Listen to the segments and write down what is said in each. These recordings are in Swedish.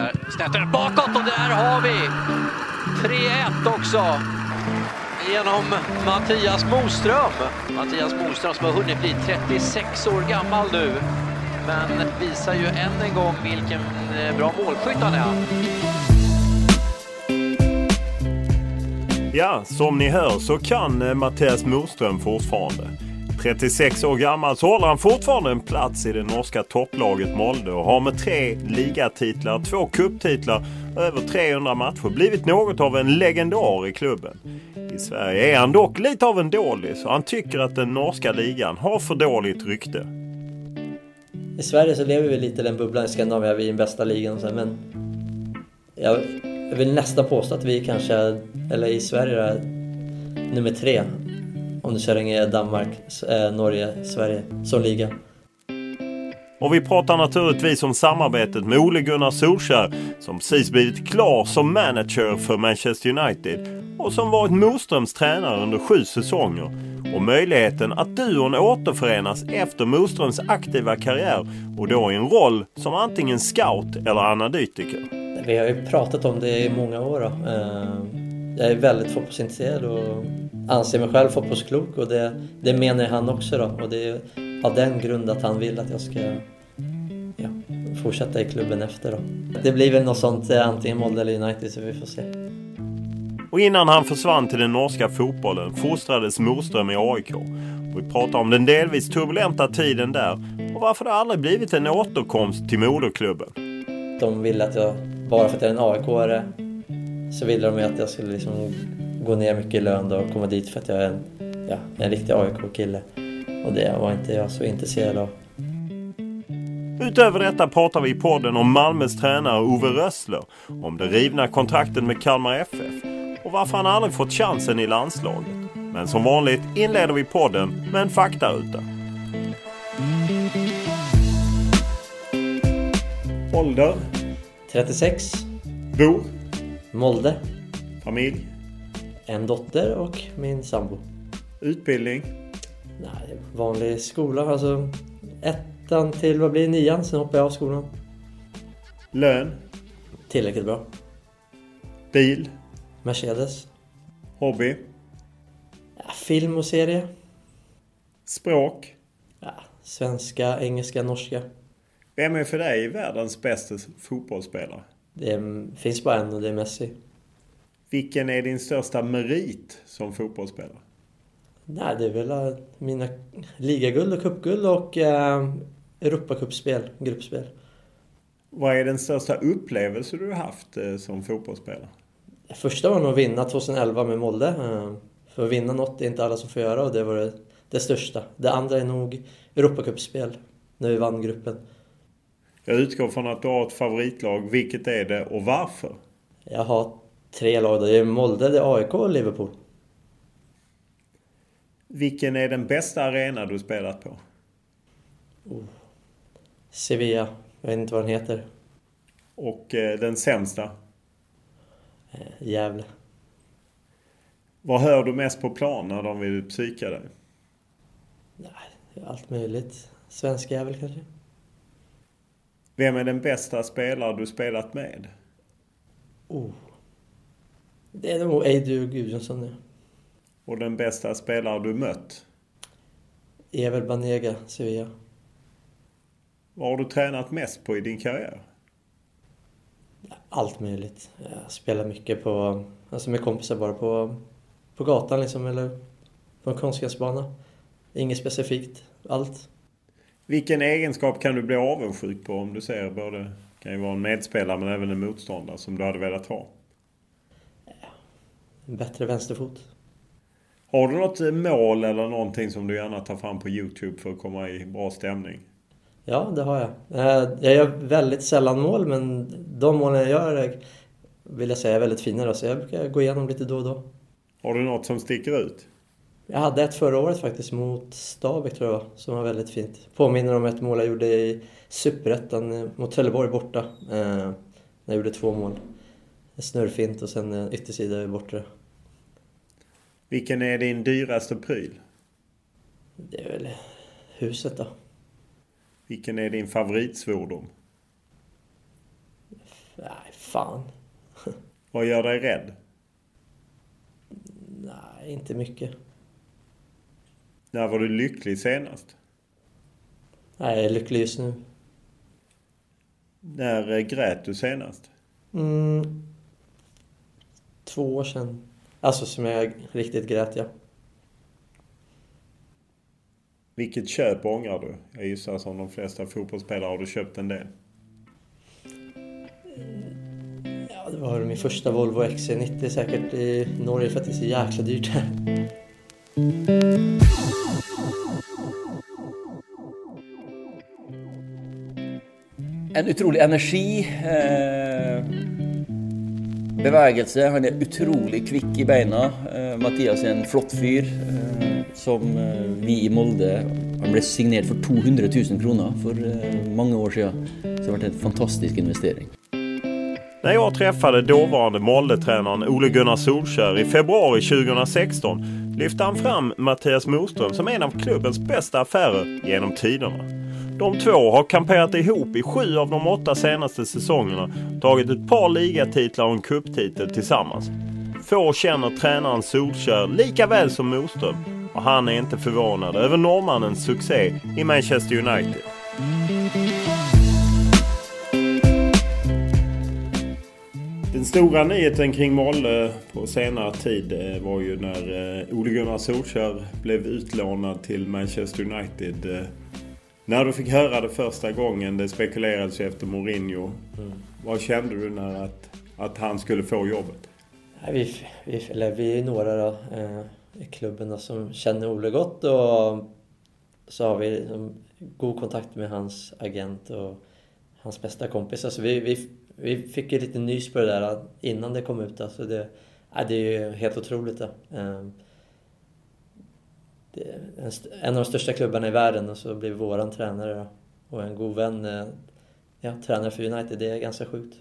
Där. Snett bakåt och där har vi 3-1 också. Genom Mattias Moström. Mattias Moström som har hunnit bli 36 år gammal nu. Men visar ju än en gång vilken eh, bra målskytt han är. Ja, som ni hör så kan eh, Mattias Moström fortfarande. 36 år gammal så håller han fortfarande en plats i det norska topplaget Molde och har med tre ligatitlar, två kupptitlar och över 300 matcher blivit något av en legendar i klubben. I Sverige är han dock lite av en dålig så han tycker att den norska ligan har för dåligt rykte. I Sverige så lever vi lite i den bubblan i Skandinavien, vi är den bästa ligan och så, men jag, jag vill nästan påstå att vi kanske, eller i Sverige är nummer tre. Om du slänger Danmark, eh, Norge, Sverige som liga. Och vi pratar naturligtvis om samarbetet med Ole Gunnar Solskjaer som precis blivit klar som manager för Manchester United och som varit Moströms tränare under sju säsonger. Och möjligheten att duon återförenas efter Moströms aktiva karriär och då i en roll som antingen scout eller analytiker. Vi har ju pratat om det i många år. Då. Jag är väldigt fotbollsintresserad och anser mig själv fotbollsklok och det, det menar han också då. Och det är av den grund att han vill att jag ska ja, fortsätta i klubben efter då. Det blir väl något sånt, eh, antingen Molde eller United, så vi får se. Och innan han försvann till den norska fotbollen fostrades Moström i AIK. Och vi pratar om den delvis turbulenta tiden där och varför det aldrig blivit en återkomst till moderklubben. De ville att jag, bara för att jag är en AIK-are, så ville de ju att jag skulle liksom gå ner mycket i lön då och komma dit för att jag är en, ja, en riktig AIK-kille. Och det var inte jag så intresserad av. Utöver detta pratar vi i podden om Malmös tränare Ove Rössler, om det rivna kontraktet med Kalmar FF och varför han aldrig fått chansen i landslaget. Men som vanligt inleder vi podden med en faktaruta. Ålder, 36, bor, Molde, familj, en dotter och min sambo. utbildning, Nej, vanlig skola, alltså ettan till vad blir nian, sen hoppar jag av skolan. lön, Tillräckligt bra. bil, Mercedes. hobby, Ja, film och serie. språk. Ja, svenska, engelska, norska. Vem är för dig världens bästa fotbollsspelare? Det finns bara en och det är Messi. Vilken är din största merit som fotbollsspelare? Nej, det är väl eh, mina ligaguld och cupguld och eh, Europacupspel, gruppspel. Vad är den största upplevelse du har haft eh, som fotbollsspelare? Det första var nog att vinna 2011 med Molde. Eh, För att vinna något är inte alla som får göra och det var det, det största. Det andra är nog Europacupspel, när vi vann gruppen. Jag utgår från att du har ett favoritlag. Vilket är det och varför? Jag har tre lag. Det är Molde, det är AIK och Liverpool. Vilken är den bästa arena du spelat på? Sevilla, jag vet inte vad den heter. Och eh, den sämsta? Eh, Gävle. Vad hör du mest på plan när de vill psyka dig? Allt möjligt. Svenska jävel kanske. Vem är den bästa spelare du spelat med? Oh. Det är nog Eidur Gudjonsson nu. Och den bästa spelare du mött? Ever Banega, Sevilla. Vad har du tränat mest på i din karriär? Allt möjligt. Jag spelar mycket på, alltså med kompisar bara på, på gatan liksom, eller på en konstgräsbana. Inget specifikt. Allt. Vilken egenskap kan du bli avundsjuk på om du ser både, kan ju vara en medspelare men även en motståndare som du hade velat ha? En bättre vänsterfot. Har du något mål eller någonting som du gärna tar fram på Youtube för att komma i bra stämning? Ja, det har jag. Eh, jag gör väldigt sällan mål, men de målen jag gör vill jag säga är väldigt fina. Då, så jag brukar gå igenom lite då och då. Har du något som sticker ut? Jag hade ett förra året faktiskt mot Stabäck tror jag, som var väldigt fint. Påminner om ett mål jag gjorde i Superettan eh, mot Trelleborg borta. Eh, när jag gjorde två mål. En snurrfint och sen en yttersida i bortre. Vilken är din dyraste pryl? Det är väl huset då. Vilken är din favoritsvordom? Nej, fan. Vad gör dig rädd? Nej, inte mycket. När var du lycklig senast? Nej, jag är lycklig just nu. När eh, grät du senast? Mm, två år sedan. Alltså som jag riktigt grät, ja. Vilket köp ångrar du? Jag gissar som de flesta fotbollsspelare har du köpt en del. Ja, det var min första Volvo XC90 säkert i Norge för att det är så jäkla dyrt här. En utrolig energi. Eh, bevegelse. Han er utrolig kvikk i beina. Eh, Mathias er en flott fyr eh, som eh, vi i Molde Han ble signert for 200 000 kroner for eh, mange år siden. Så det har vært en fantastisk investering. När jag träffade dåvarande Molde-tränaren Ole Gunnar Solskär i februari 2016 lyfte han fram Mattias Moström som en av klubbens bästa affärer genom tiderna. De två har kamperat ihop i sju av de åtta senaste säsongerna, tagit ett par ligatitlar och en kupptitel tillsammans. Få känner tränaren Solskär lika väl som Moström och han är inte förvånad över norrmannens succé i Manchester United. Den stora nyheten kring Molle på senare tid eh, var ju när eh, Ole Gunnar Solskjaer blev utlånad till Manchester United. Eh, när du fick höra det första gången, det spekulerades ju efter Mourinho. Vad kände du när att, att han skulle få jobbet? Vi, vi, eller vi är några då, eh, i klubben som känner Ole gott och så har vi liksom god kontakt med hans agent och hans bästa kompis. Alltså vi, vi, vi fick ju lite nys på det där innan det kom ut. Alltså det, ja, det är ju helt otroligt. Då. Eh, en, en av de största klubbarna i världen och så blir våran tränare då, och en god vän eh, ja, tränare för United. Det är ganska sjukt.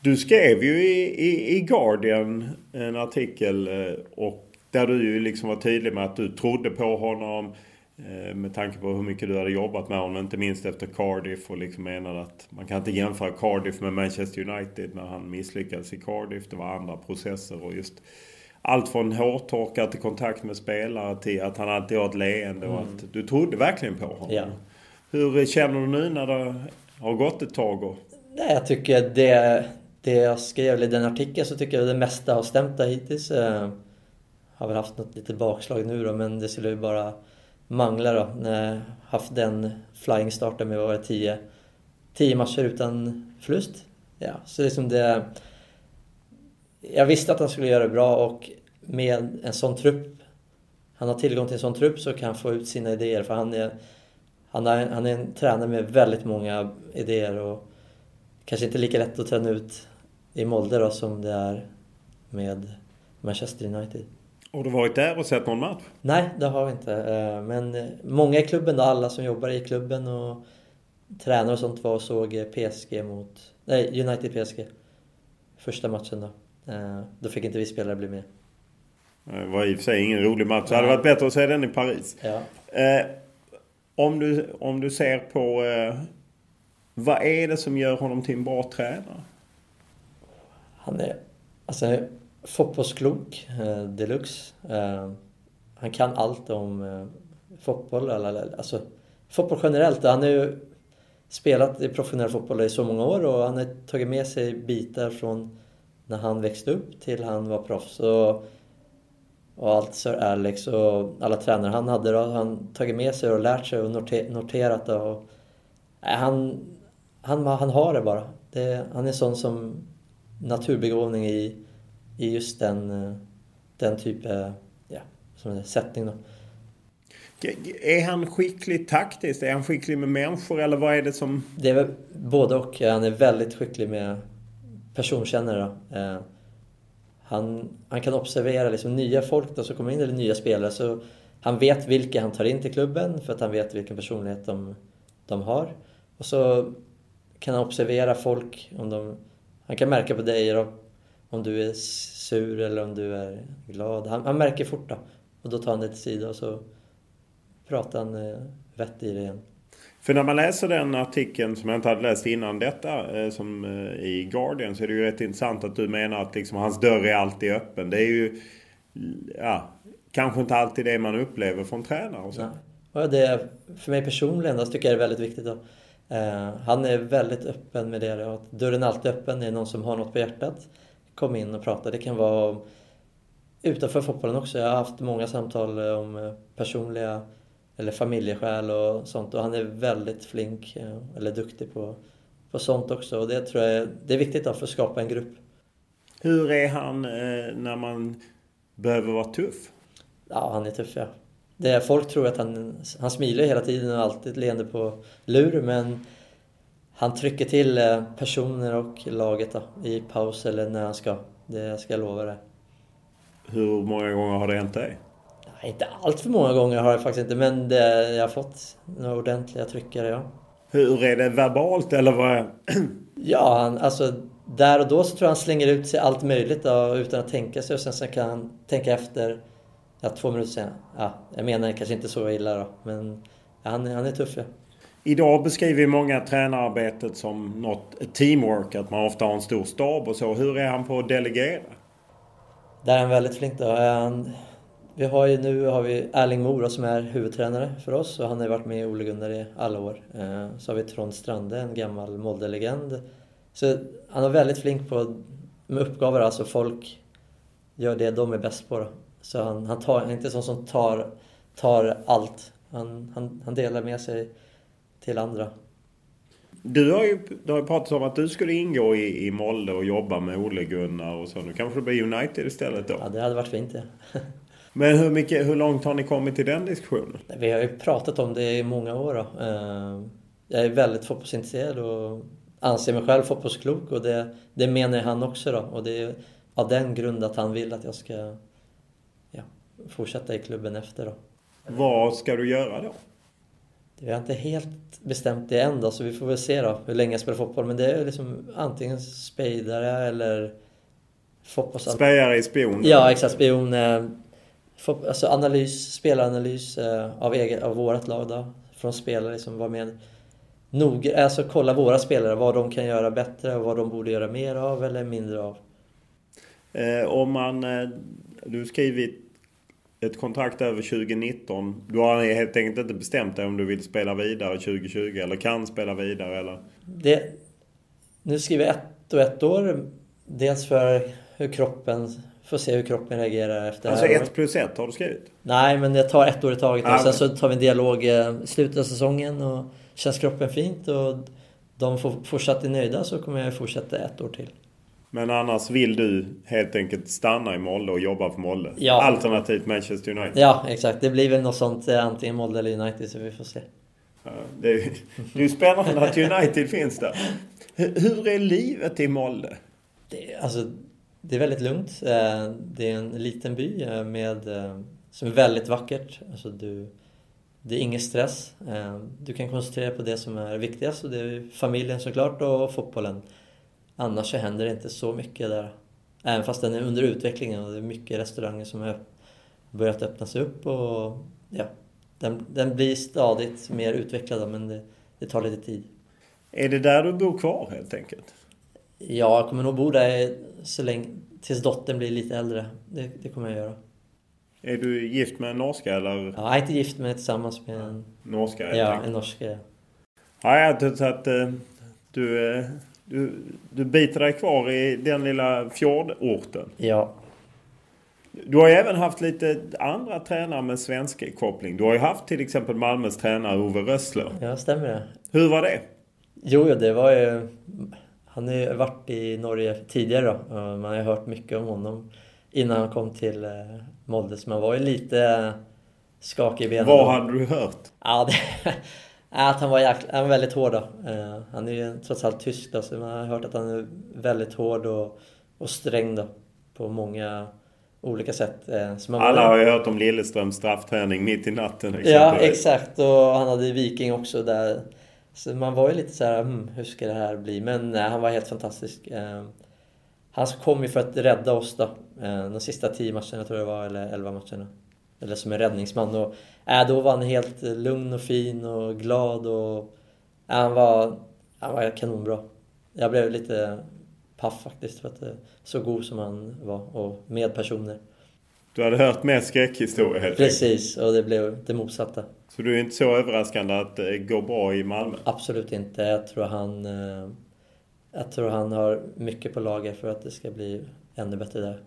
Du skrev ju i, i, i Guardian en artikel eh, och där du ju liksom var tydlig med att du trodde på honom eh, med tanke på hur mycket du hade jobbat med honom, inte minst efter Cardiff och liksom menade att man kan inte jämföra Cardiff med Manchester United när han misslyckades i Cardiff. Det var andra processer och just allt från hårtorkar till kontakt med spelare till att han alltid har ett leende och att du trodde verkligen på honom. Ja. Hur känner du nu när det har gått ett tag? Och, Nej, jag tycker det, det jag skrev i den artikeln så tycker jag det mesta har stämt där hittills. Eh, har väl haft något litet bakslag nu då, men det skulle ju bara mangla då. När jag haft den flying starten med det, 10 10 matcher utan förlust. Ja, så liksom det... Jag visste att han skulle göra det bra och med en sån trupp, han har tillgång till en sån trupp så kan han få ut sina idéer för han är, han är, han är en tränare med väldigt många idéer och kanske inte lika lätt att träna ut i Molde då som det är med Manchester United. har du varit där och sett någon match? Nej, det har vi inte. Eh, Men eh, många i klubben då, alla som jobbar i klubben och tränare och sånt var och såg eh, PSG mot... Nej, United PSG. Första matchen då. Då fick inte vi spelare bli med. Det var i och för sig ingen rolig match. Det hade varit bättre att se den i Paris. Ja. Eh, om, du, om du ser på... Eh, vad är det som gör honom till en bra tränare? Han är, alltså, han är fotbollsklok eh, deluxe. Eh, han kan allt om eh, fotboll. Eller, alltså, fotboll generellt. Han har ju spelat i professionell fotboll i så många år och han har tagit med sig bitar från när han växte upp till han var proffs. Och, och allt Sir Alex och alla tränare han hade då, han tagit med sig och lärt sig och noter, noterat. Och, nej, han, han, han har det bara. Det, han är sån som naturbegåvning i, i just den, den typen ja, som sättning. Då. Är han skicklig taktiskt? Är han skicklig med människor eller vad är det som... Det är väl både och. Han är väldigt skicklig med personkännare. Eh, han, han kan observera liksom nya folk då, som kommer in, eller nya spelare. Så han vet vilka han tar in till klubben för att han vet vilken personlighet de, de har. Och så kan han observera folk. Om de, han kan märka på dig då, om du är sur eller om du är glad. Han, han märker fort då. Och då tar han det till sida och så pratar han eh, vett i det igen. För när man läser den artikeln som jag inte hade läst innan detta eh, som eh, i Guardian så är det ju rätt intressant att du menar att liksom hans dörr är alltid öppen. Det är ju ja, kanske inte alltid det man upplever från tränare och så. Ja, Och det, för mig personligen då, tycker jag det är väldigt viktigt. Då. Eh, han är väldigt öppen med det. Att dörren är alltid öppen. Det är någon som har något på hjärtat. Kom in och prata. Det kan vara utanför fotbollen också. Jag har haft många samtal om eh, personliga eller familjeskäl och sånt. Och han är väldigt flink eh, eller duktig på, på sånt också. Och det tror jag det är viktigt då för att skapa en grupp. Hur är han eh, när man behöver vara tuff? Ja, han är tuff ja. Det är, folk tror att han, han smilar hela tiden och alltid leende på lur men han trycker till eh, personer och laget då, i paus eller när han ska. Det ska jag lova dig. Hur många gånger har det hänt dig? Inte allt för många gånger har jag faktiskt inte, men det, jag har fått några ordentliga tryckare, ja. Hur är det verbalt eller vad? ja, han, alltså där och då så tror jag han slänger ut sig allt möjligt då, utan att tänka sig och sen så kan han tänka efter ja, två minuter sen. Ja, jag menar kanske inte så illa då, men ja, han, han är tuff ja. Idag beskriver många tränararbetet som något teamwork, att man ofta har en stor stab och så. Hur är han på att delegera? Där är han väldigt flink då. Han, vi har ju nu har vi Erling Mora som är huvudtränare för oss och han har varit med i Ole Gunnar i alla år. Eh, så har vi Trond Strande, en gammal Molde-legend. Så han är väldigt flink på med uppgaver, alltså folk gör det de är bäst på. Då. Så han, han, tar, han är inte sån som tar, tar allt. Han, han, han delar med sig till andra. Du har ju, du har ju pratat om att du skulle ingå i, i Molde och jobba med Ole Gunnar och så. Nu kanske det blir United istället då? Ja, det hade varit fint ja. Men hur, mycket, hur långt har ni kommit i den diskussionen? Vi har ju pratat om det i många år. Då. Eh, jag är väldigt fotbollsintresserad och anser mig själv fotbollsklok och det, det menar han också. Då. Och det är av den grund att han vill att jag ska ja, fortsätta i klubben efter. Då. Vad ska du göra då? Vi har inte helt bestämt det än då, så vi får väl se då hur länge jag spelar fotboll. Men det är liksom antingen spejdare eller fotbolls... Spejare i spion? Ja, exakt. Spion. Alltså analys, spelaranalys eh, av, eget, av vårat lag då. Från spelare som var med nog, alltså kolla våra spelare, vad de kan göra bättre och vad de borde göra mer av eller mindre av. Eh, om man, eh, du har skrivit ett kontrakt över 2019. Du har helt enkelt inte bestämt dig om du vill spela vidare 2020 eller kan spela vidare eller? Det, nu skriver jag ett och ett år. Dels för hur kroppen Får se hur kroppen reagerar efter Alltså ett plus ett har du skrivit? Nej, men jag tar ett år i taget. Ah, och sen så tar vi en dialog i eh, slutet av säsongen och känns kroppen fint och de får fortsatt är nöjda så kommer jag fortsätta ett år till. Men annars vill du helt enkelt stanna i Molde och jobba för Molde? Ja. Alternativt Manchester United? Ja, exakt. Det blir väl något sånt, eh, antingen Molde eller United, så vi får se. Ja, det, är, det är ju spännande att United finns där. Hur är livet i Molde? Det, alltså, det är väldigt lugnt. Eh, det är en liten by eh, med, eh, som är väldigt vackert. Alltså du, det är ingen stress. Du kan koncentrera dig på det som är viktigast och det är familjen såklart och fotbollen. Annars så händer det inte så mycket där. Även fast den är under utveckling och det är mycket restauranger som har börjat öppnas upp och ja, den, den blir stadigt mer utvecklad men det, det tar lite tid. Är det där du bor kvar helt enkelt? Ja, jag kommer nog bo där så länge, tills dottern blir lite äldre. Det, det kommer jag göra. Är du gift med en norska eller? Ja, jag är inte gift men tillsammans med en... Norska? Ja, en norska. Ja, ja jag tror att eh, du, eh, du, du biter dig kvar i den lilla fjordorten. Ja. Du har ju även haft lite andra tränare med svensk koppling. Du har ju haft till exempel Malmös tränare Ove Rössler. Ja, stämmer det. Hur var det? Jo, det var ju... Han har ju varit i Norge tidigare då. Man har ju hört mycket om honom innan han kom till eh, Molde. Så man var ju lite skakig i benen. Vad hade du hört? Ja, det, att han var, jäkla, han var väldigt hård då. Eh, han är ju trots allt tysk då, så man har hört att han är väldigt hård och, och sträng då. På många olika sätt. Eh, Alla har ju hört om Lilleströms straffträning mitt i natten. Ja, exakt. Och han hade Viking också där. Så man var ju lite så här, hm, hur ska det här bli? Men nej, han var helt fantastisk. Eh, han kom ju för att rädda oss då. Eh, de sista tio matcherna tror jag det var, eller elva matcherna. Eller som en räddningsman. Och, äh, då var han helt lugn och fin och glad och... Äh, han, var, han var kanonbra. Jag blev lite paff faktiskt för att så god som han var och med personer. Du hade hört mer skräckhistorier helt Precis, och det blev det motsatta. Så du är inte så överraskande att det går bra i Malmö? Absolut inte. Jag tror han... Eh, jag tror han har mycket på lager för att det ska bli ännu bättre där.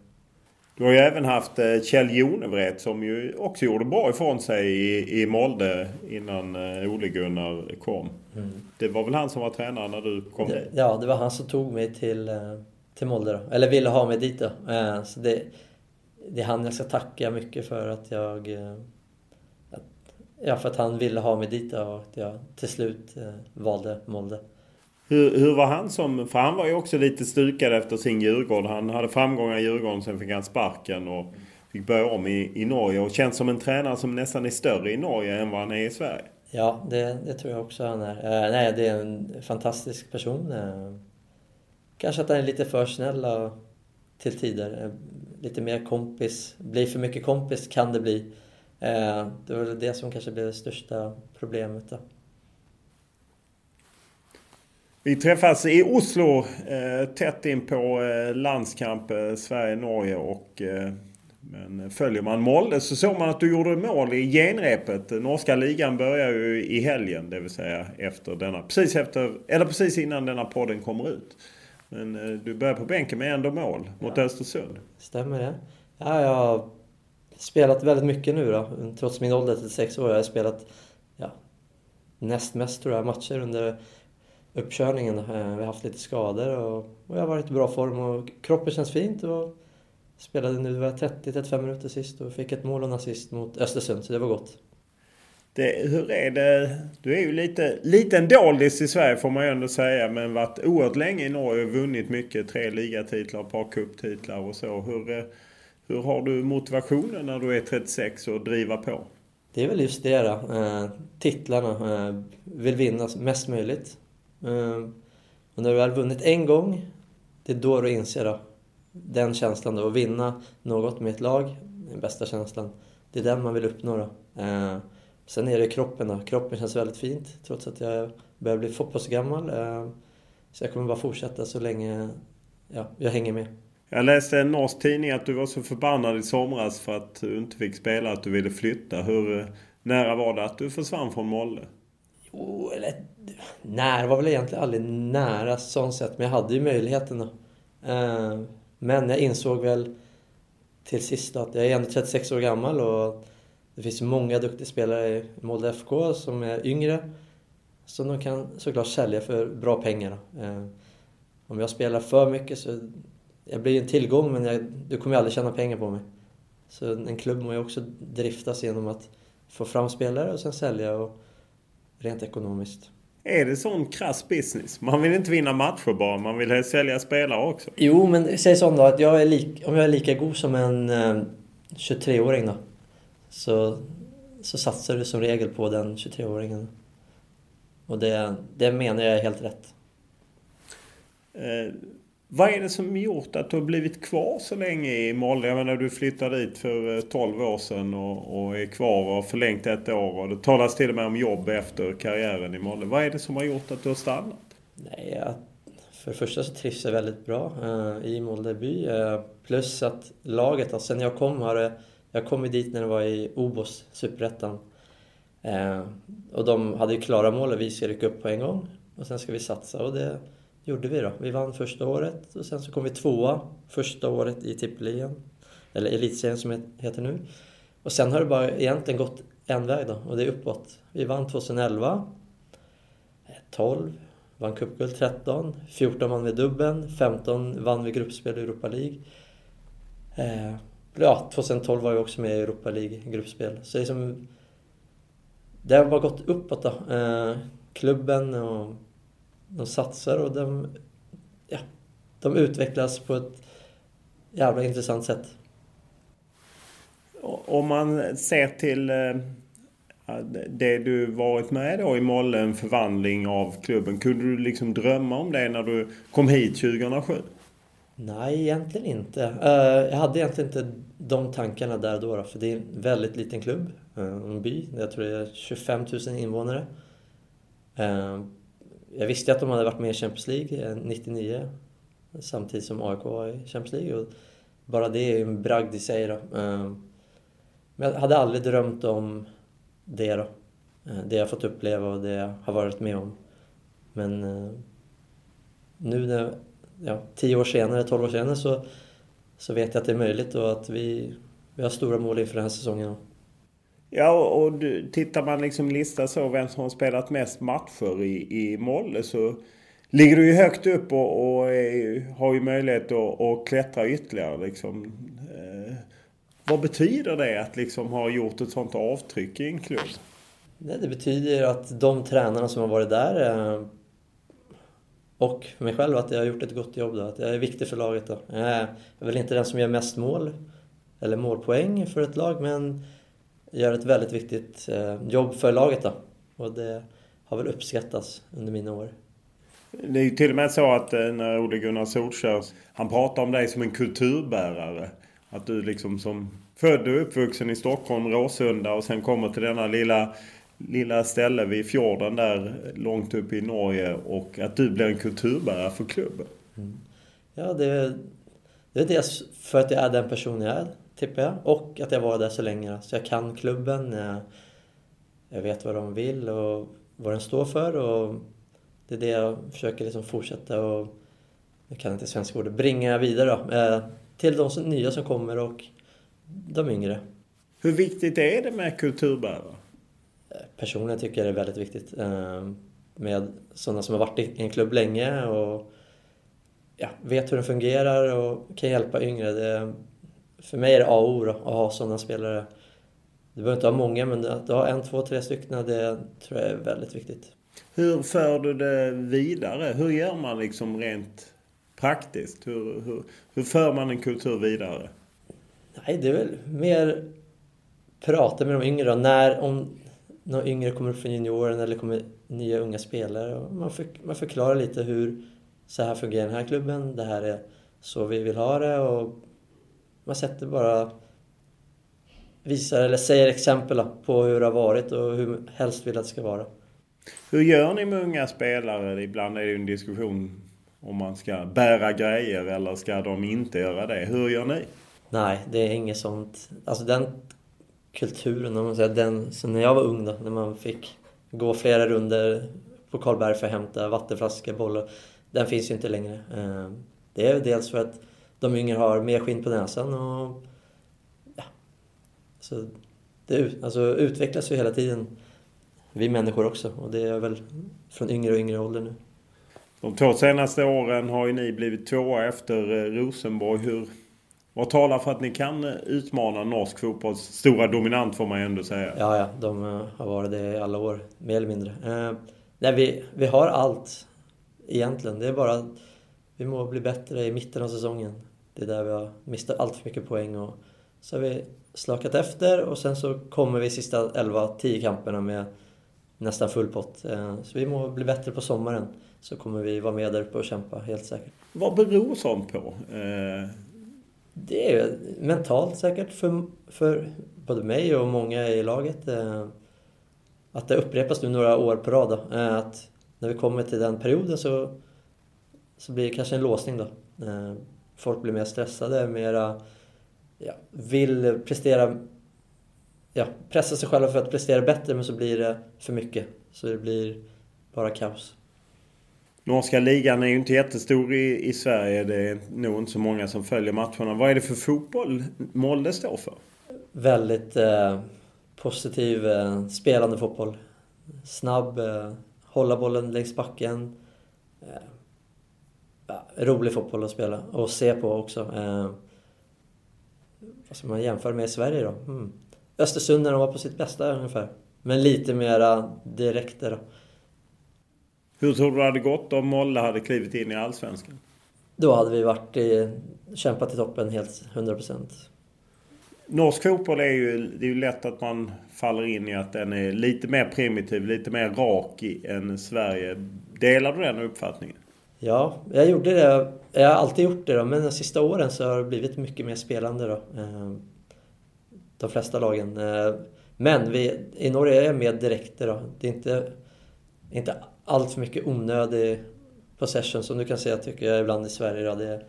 Du har ju även haft eh, Kjell Jonevret som ju också gjorde bra ifrån sig i, i Molde innan eh, Ole-Gunnar kom. Mm. Det var väl han som var tränare när du kom det, dit? Ja, det var han som tog mig till, till Molde då. Eller ville ha mig dit då. Så det, det är han jag ska tacka mycket för att jag... Ja, för att han ville ha mig dit och att jag till slut valde Molde. Hur, hur var han som... För han var ju också lite stukad efter sin Djurgård. Han hade framgångar i Djurgården, sen fick han sparken och fick börja om i, i Norge. Och känns som en tränare som nästan är större i Norge än vad han är i Sverige. Ja, det, det tror jag också han är. Eh, nej, det är en fantastisk person. Eh, kanske att han är lite för snäll till tider. Eh, lite mer kompis. Blir för mycket kompis kan det bli. Eh, det var det som kanske blev det största problemet. Då. Vi träffas i Oslo eh, tätt in på eh, landskamp Sverige-Norge och men följer man Molde så såg man att du gjorde mål i genrepet. Norska ligan börjar ju i helgen, det vill säga efter denna, precis efter, eller precis innan denna podden kommer ut. Men du börjar på bänken med ändå mål mot ja. Östersund. Stämmer det. Ja, jag spelat väldigt mycket nu då. Trots min ålder, 36 år, jag har spelat ja, näst mest tror jag matcher under uppkörningen. Eh, vi har haft lite skador och, och jag har varit i bra form och kroppen känns fint. Och spelade nu 30-35 minuter sist och fick ett mål och en assist mot Östersund, så det var gott. Det, hur är det? Du är ju lite, lite en doldis i Sverige får man ju ändå säga. Men varit oerhört länge i Norge och vunnit mycket. Tre ligatitlar, ett par cuptitlar och så. Hur, eh, hur har du motivationen när du är 36 och driva på? Det är väl just det då. Eh, titlarna. Eh, vill vinna mest möjligt. Eh, och när du väl vunnit en gång, det är då du inser då, den känslan då, att vinna något med ett lag, den bästa känslan. Det är den man vill uppnå då. Eh, sen är det kroppen då. Kroppen känns väldigt fint trots att jag börjar bli fotbollsgammal. Eh, så jag kommer bara fortsätta så länge ja, jag hänger med. Jag läste en norsk tidning att du var så förbannad i somras för att du inte fick spela, att du ville flytta. Hur eh, nära var det att du försvann från Molde? Jo, eller nära var väl egentligen aldrig nära sånt sätt. Men jag hade ju möjligheten då. Eh, men jag insåg väl till sist att jag är ändå 36 år gammal och det finns många duktiga spelare i Molde FK som är yngre. Som de kan såklart sälja för bra pengar. Eh, om jag spelar för mycket så... Jag blir en tillgång men jag, du kommer ju aldrig tjäna pengar på mig. Så en klubb må ju också driftas genom att få fram spelare och sen sälja och rent ekonomiskt. Är det sån krass business? Man vill inte vinna matcher bara, man vill sälja spelare också. Jo, men säg så då att jag är lik, om jag är lika god som en eh, 23-åring då. Så, så satsar du som regel på den 23-åringen. Och det, det menar jag är helt rätt. Eh, vad är det som gjort att du har blivit kvar så länge i Molde? Jag menar du flyttade dit för eh, 12 år sedan och, och är kvar och har förlängt ett år. Och det talas till och med om jobb efter karriären i Molde. Vad är det som har gjort att du har stannat? Nej, jag, för det första så trivs jag väldigt bra eh, i Molde by. Eh, plus att laget, alltså, sen jag kom har jag kom dit när det var i Obos, Superettan. Och de hade ju klara mål och vi ska rycka upp på en gång. Och sen ska vi satsa och det gjorde vi då. Vi vann första året och sen så kom vi tvåa första året i tippligan. Eller elitserien som det heter nu. Och sen har det bara egentligen gått en väg då och det är uppåt. Vi vann 2011, 12, vann cupguld 13, 14 vann vi dubbeln. 15 vann vi gruppspel i Europa League. Eh, ja, 2012 var jag också med i Europa League gruppspel. Så det är som... det har bara gått uppåt då. Eh, klubben och de satsar och de, ja, de utvecklas på ett jävla intressant sätt. Om man ser till eh, det du varit med då i Molle, en förvandling av klubben. Kunde du liksom drömma om det när du kom hit 2007? Nej, egentligen inte. Eh, jag hade egentligen inte de tankarna där då, för det är en väldigt liten klubb. Eh, en by, jag tror det är 25 000 invånare. Jag visste att de hade varit med i Champions League eh, 99 samtidigt som AIK var i Champions League. Och bara det är ju en bragd i sig då. Ehm, men jag hade aldrig drömt om det då. Eh, det jag fått uppleva och det jag har varit med om. Men eh, nu när, ja, tio år senare, tolv år senare så, så vet jag att det är möjligt och att vi, vi har stora mål inför den här säsongen. Ja, och du, tittar man liksom lista så vem som har spelat mest matcher i, i Molle så ligger du ju högt upp och, och är, har ju möjlighet att, att klättra ytterligare. Liksom. Eh, vad betyder det att liksom ha gjort ett sånt avtryck i en klubb? Det, det betyder att de tränarna som har varit där eh, och för mig själv att jag har gjort ett gott jobb. Då, att jag är viktig för laget. Då. Eh, jag är väl inte den som gör mest mål eller målpoäng för ett lag men gör ett väldigt viktigt eh, jobb för laget då. Och det har väl uppskattats under mina år. Det är ju till och med så att eh, när Ole Gunnar Solskjaer, han pratar om dig som en kulturbärare. Att du liksom som född och uppvuxen i Stockholm, Råsunda och sen kommer till denna lilla, lilla ställe vid fjorden där långt upp i Norge och att du blir en kulturbärare för klubben. Mm. Ja, det, det är dels för att jag är den person jag är tippar jag. Och att jag var där så länge. Så jag kan klubben. Jag vet vad de vill och vad den står för. Och det är det jag försöker liksom fortsätta och, jag kan inte svenska ordet, bringa vidare då, eh, till de nya som kommer och de yngre. Hur viktigt är det med kulturbärare? Personligen tycker jag det är väldigt viktigt. Eh, med sådana som har varit i en klubb länge och ja, vet hur den fungerar och kan hjälpa yngre. Det, för mig är det A och O då, att ha sådana spelare. Du behöver inte ha många, men att ha en, två, tre stycken, det tror jag är väldigt viktigt. Hur för du det vidare? Hur gör man liksom rent praktiskt? Hur, hur, hur för man en kultur vidare? Nej, det är väl mer prata med de yngre. När, om några yngre kommer upp från junioren eller kommer nya unga spelare. Man, för, man förklarar lite hur så här fungerar den här klubben. Det här är så vi vill ha det. Och man sätter bara visar eller säger exempel på hur det har varit och hur helst vill att det ska vara. Hur gör ni med unga spelare? Ibland är det ju en diskussion om man ska bära grejer eller ska de inte göra det. Hur gör ni? Nej, det är inget sånt. Alltså den kulturen, om man säger, den som när jag var ung då, när man fick gå flera runder på Karlberg för att hämta vattenflaskor, bollar. Den finns ju inte längre. Eh, det är dels för att de yngre har mer skinn på näsan och... Ja. Så det alltså, utvecklas ju hela tiden. Vi människor också och det är väl från yngre och yngre ålder nu. De två senaste åren har ju ni blivit tvåa efter eh, Rosenborg. Hur, vad talar för att ni kan eh, utmana norsk fotbolls stora dominant får man ju ändå säga? Ja, ja. De eh, har varit det i alla år, mer eller mindre. Eh, nej, vi, vi har allt egentligen. Det är bara att vi må bli bättre i mitten av säsongen. Det är där vi har mistat allt för mycket poäng och så har vi slakat efter och sen så kommer vi sista 11-10 kamperna med nästan full pott. Eh, så vi må bli bättre på sommaren så kommer vi vara med där uppe och kämpa helt säkert. Vad beror sånt på? Eh... Det är mentalt säkert för, för både mig och många i laget. Eh, att det upprepas nu några år på rad. Då. Eh, att när vi kommer till den perioden så, så blir det kanske en låsning då. Folk blir mer stressade, mera ja, vill prestera ja, pressa sig själva för att prestera bättre men så blir det för mycket. Så det blir bara kaos. Norska ligan är ju inte jättestor i, i Sverige. Det är nog inte så många som följer matcherna. Vad är det för fotboll Molde står för? Väldigt eh, positiv eh, spelande fotboll. Snabb, eh, hålla bollen längs backen. Eh, ja, rolig fotboll att spela och se på också. Eh, vad ska man jämföra med i Sverige då? Hmm. Östersund när de var på sitt bästa ungefär. Men lite mera direkt då. Hur tror du det hade gått om Molle hade klivit in i Allsvenskan? Då hade vi varit i, kämpat i toppen helt 100%. Norsk fotboll är ju, det är ju lätt att man faller in i att den är lite mer primitiv, lite mer rak än Sverige. Delar du den uppfattningen? Ja, jag gjorde det. Jag har alltid gjort det då, men de sista åren så har det blivit mycket mer spelande då. Eh, de flesta lagen. Eh, men vi, i Norge är jag med direkt då. Det är inte, inte allt för mycket onödig possession som du kan säga tycker jag ibland i Sverige. Då. Det,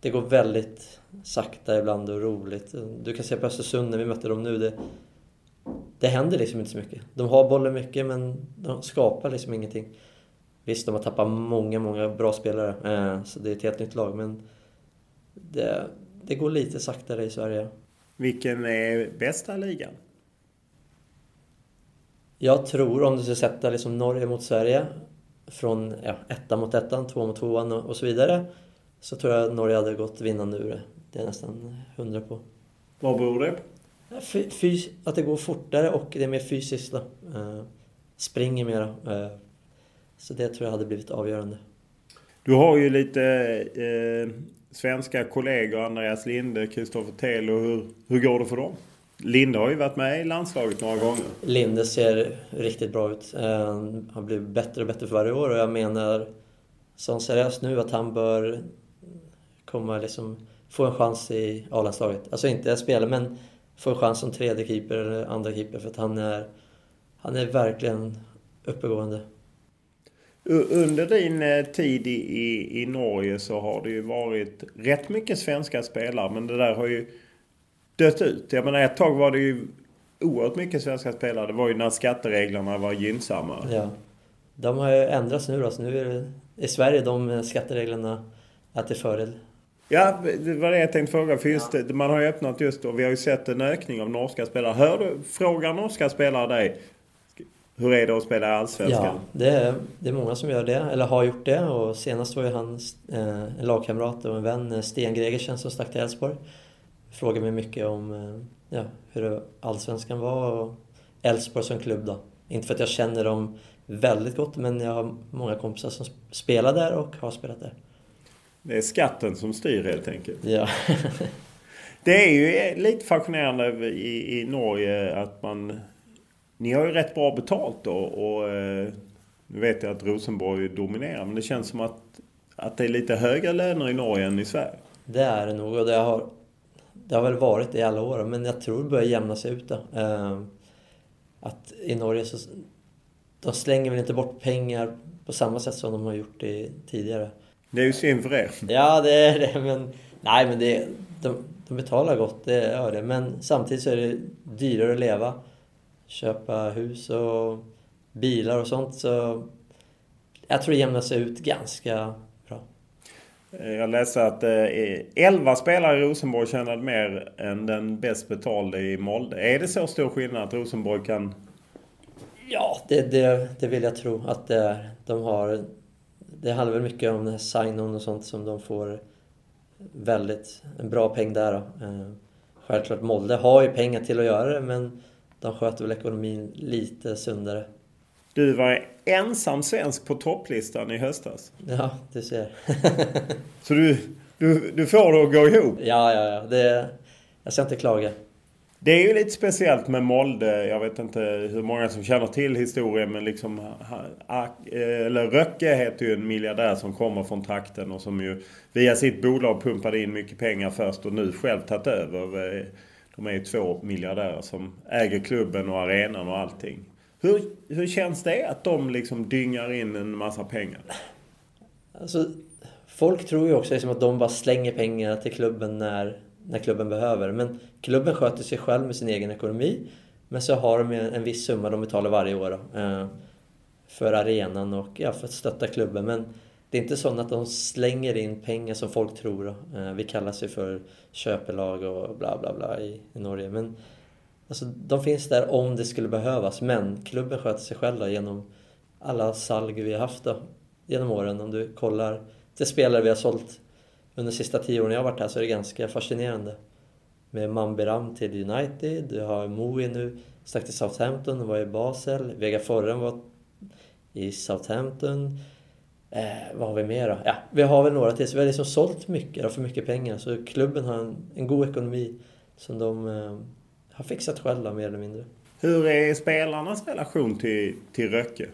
det går väldigt sakta ibland och roligt. Du kan se på Östersund när vi mötte dem nu. Det, det händer liksom inte så mycket. De har bollen mycket men de skapar liksom ingenting. Visst, de har tappat många, många bra spelare. Eh, så det är ett helt nytt lag. Men det, det går lite saktare i Sverige. Vilken är bästa ligan? Jag tror om du ska sätta liksom Norge mot Sverige från ja, ettan mot ettan, två mot tvåan och, så vidare. Så tror jag Norge hade gått vinnande ur det. Det är nästan hundra på. Vad beror det på? Fys att det går fortare och det är mer fysiskt. Då. Uh, springer mera. Uh, så det tror jag hade blivit avgörande. Du har ju lite eh, svenska kollegor, Andreas Linde, Kristoffer Telo. Hur, hur går det för dem? Linde har ju varit med i landslaget några gånger. Linde ser riktigt bra ut. Han har blivit bättre och bättre för varje år och jag menar så seriöst nu att han bör komma liksom få en chans i A-landslaget. Alltså inte spela men få en chans som tredje keeper eller andra keeper för att han är, han är verkligen uppegående. Under din eh, tid i, i, i Norge så har det ju varit rätt mycket svenska spelare men det där har ju dött ut. Jag menar ett tag var det ju oerhört mycket svenska spelare. Det var ju när skattereglerna var gynnsamma. Ja. De har ju ändrats nu då. Så nu är det i Sverige de skattereglerna är till fördel. Ja, det var det jag tänkte fråga. För just ja. det, man har ju öppnat just och vi har ju sett en ökning av norska spelare. Hör du, frågar norska spelare dig hur är det att spela i Allsvenskan? Ja, det är, det är många som gör det, eller har gjort det. Och senast var ju han eh, en lagkamrat och en vän, eh, Sten Gregersen, som stack till Elfsborg. Frågade mig mycket om eh, ja, hur Allsvenskan var och Elfsborg som klubb då. Inte för att jag känner dem väldigt gott, men jag har många kompisar som spelar där och har spelat där. Det är skatten som styr helt enkelt. Ja. det är ju lite fascinerande i, i Norge att man ni har ju rätt bra betalt då och eh, nu vet jag att Rosenborg dominerar men det känns som att, att det är lite högre löner i Norge än i Sverige. Det är det nog och det har, det har väl varit det i alla år men jag tror det börjar jämna sig ut då. Eh, att i Norge så de slänger väl inte bort pengar på samma sätt som de har gjort det tidigare. Det är ju synd för er. Ja, det är det. Men, nej, men det, de, de betalar gott, det gör det. Men samtidigt så är det dyrare att leva köpa hus och bilar och sånt. Så jag tror det jämnar sig ut ganska bra. Eh, jag läste att eh, 11 spelare i Rosenborg tjänade mer än den bäst betalde i Molde. Är det så stor skillnad att Rosenborg kan... Ja, det, det, det vill jag tro att det är. De har... Det handlar väl mycket om den här sign-on och sånt som de får väldigt... En bra peng där då. Eh, självklart Molde har ju pengar till att göra det men de sköter väl ekonomin lite sundare. Du var ensam svensk på topplistan i höstas. Ja, du ser. Så du, du, du får det att gå ihop? Ja, ja, ja. Det, jag ska inte klaga. Det är ju lite speciellt med Molde. Jag vet inte hur många som känner till historien men liksom... Eller Röcke heter ju en miljardär som kommer från trakten och som ju via sitt bolag pumpade in mycket pengar först och nu själv tagit över. De är ju två miljardärer som äger klubben och arenan och allting. Hur, hur känns det att de liksom dyngar in en massa pengar? Alltså, folk tror ju också liksom att de bara slänger pengar till klubben när, när klubben behöver. Men klubben sköter sig själv med sin egen ekonomi. Men så har de en, en viss summa de betalar varje år då, eh, för arenan och ja, för att stötta klubben. Men det är inte så att de slänger in pengar som folk tror. Eh, vi kallas ju för köpelag och bla bla bla i, i Norge. Men alltså, de finns där om det skulle behövas. Men klubben sköter sig själv då, genom alla salg vi har haft då, genom åren. Om du kollar till spelare vi har sålt under de sista tio åren jag har varit här så är det ganska fascinerande. Med Mambiram till United, du har Moe nu, stack till Southampton, var i Basel, Vega Forren var i Southampton. Eh, vad har vi mer då? Ja, vi har väl några till. Så vi har liksom sålt mycket och för mycket pengar. Så klubben har en, en god ekonomi som de eh, har fixat själva mer eller mindre. Hur är spelarnas relation till, till Röcke?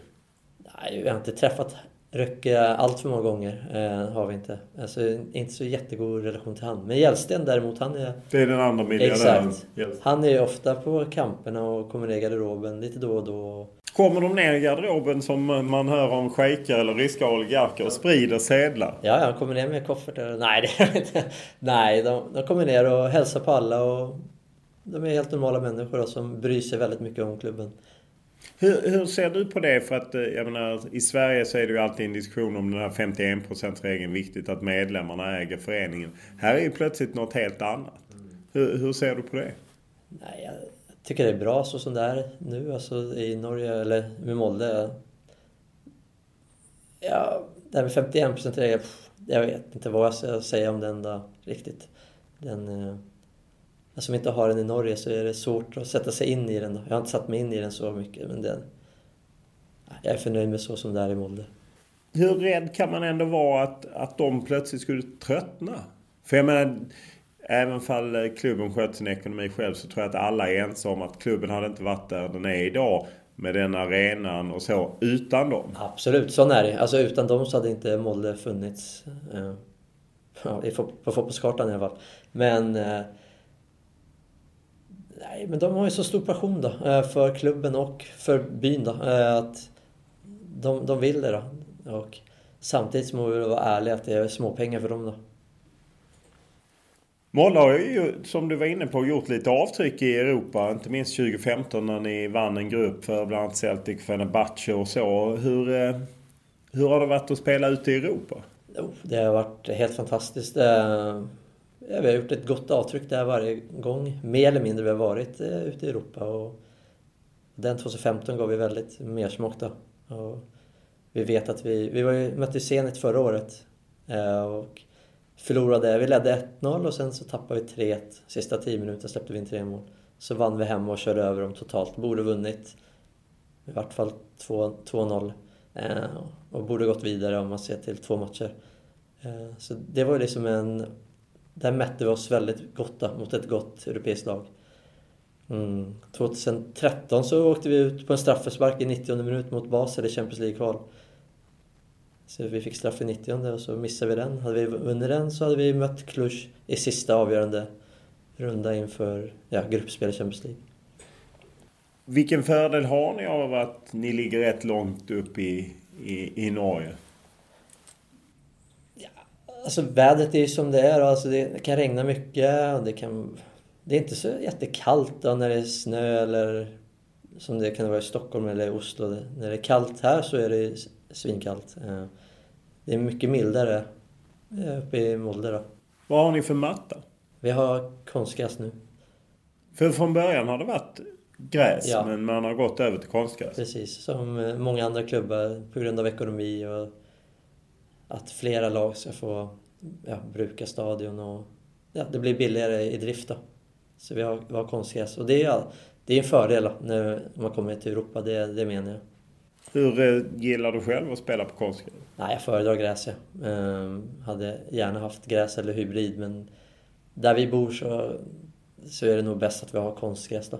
Nej, vi har inte träffat Röcke allt för många gånger. Eh, har vi inte. Alltså inte så jättegod relation till han. Men Hjellsten däremot, han är... Det är den andra miljardären. Han är ofta på kamperna och kommer ner i garderoben lite då och då. Kommer de ner i garderoben som man hör om shejker eller ryska oligarker och sprider sedlar? Ja, han kommer ner med koffertar. Nej, det är inte. Nej, de, de kommer ner och hälsar på alla och de är helt normala människor då, som bryr sig väldigt mycket om klubben. Hur, hur, ser du på det? För att eh, jag menar, i Sverige så är det ju alltid en diskussion om den här 51%-regeln. Viktigt att medlemmarna äger föreningen. Här är ju plötsligt något helt annat. Hur, hur ser du på det? Nej, jag tycker det är bra så som det är nu, alltså i Norge, eller med Molde. Ja, det här med 51%-regeln, jag vet inte vad jag ska säga om den då, riktigt. Den... Eh, Eh, som inte har den i Norge så är det svårt att sätta sig in i den. Jag har inte satt mig in i den så mycket men den... Jag är förnöjd med så som det är i Molde. Hur rädd kan man ändå vara att, att de plötsligt skulle tröttna? För jag menar, även fall klubben sköter sin ekonomi själv så tror jag att alla är ense om att klubben hade inte varit där den är idag med den arenan och så utan dem. Absolut, så är det. Alltså utan dem så hade inte Molde funnits. Eh, på fotbollskartan i alla fall. Men eh, Nej, men de har ju så stor passion då eh, för klubben och för byn då. Eh, att de, de vill det då. Och samtidigt må vi vara ärliga att det är småpengar för dem då. Molla har ju, som du var inne på, gjort lite avtryck i Europa. Inte minst 2015 när ni vann en grupp för bland annat Celtic, Fenerbahce och så. Hur, eh, hur har det varit att spela ute i Europa? Det har varit helt fantastiskt. Ja, vi har gjort ett gott avtryck där varje gång, mer eller mindre vi har varit eh, ute i Europa. Och den 2015 gav vi väldigt mersmak då. Och vi vet att vi, vi var ju, mötte Zenit förra året eh, och förlorade. Vi ledde 1-0 och sen så tappade vi 3-1. Sista 10 minuter släppte vi in tre mål. Så vann vi hemma och körde över dem totalt. Borde vunnit i vart fall 2-0. Eh, och borde gått vidare om man ser till två matcher. Eh, så det var ju liksom en där mätte vi oss väldigt gott då, mot ett gott europeiskt lag. Mm. 2013 så åkte vi ut på en straffespark i 90 minut mot Basel i Champions League-kval. Så vi fick straff i 90 och så missade vi den. Hade vi vunnit den så hade vi mött Cluj i sista avgörande runda inför ja, gruppspel i Champions League. Vilken fördel har ni av att ni ligger rätt långt upp i, i, i Norge? Alltså vädret är ju som det är. Alltså det kan regna mycket. Och det, kan, det är inte så jättekallt då när det är snö eller som det kan vara i Stockholm eller Oslo. När det är kallt här så är det svinkallt. Eh, det är mycket mildare eh, uppe i Molde då. Vad har ni för matta? Vi har konstgräs nu. För från början har det varit gräs ja. men man har gått över till konstgräs? Precis, som eh, många andra klubbar på grund av ekonomi och att flera lag ska få ja, bruka stadion och ja, det blir billigare i drift då. Så vi har, vi har konstgräs och det är, det är en fördel då, när man kommer till Europa, det, det menar jag. Hur eh, gillar du själv att spela på konstgräs? Nej, jag föredrar gräs ja. Ehm, hade gärna haft gräs eller hybrid men där vi bor så så är det nog bäst att vi har konstgräs då.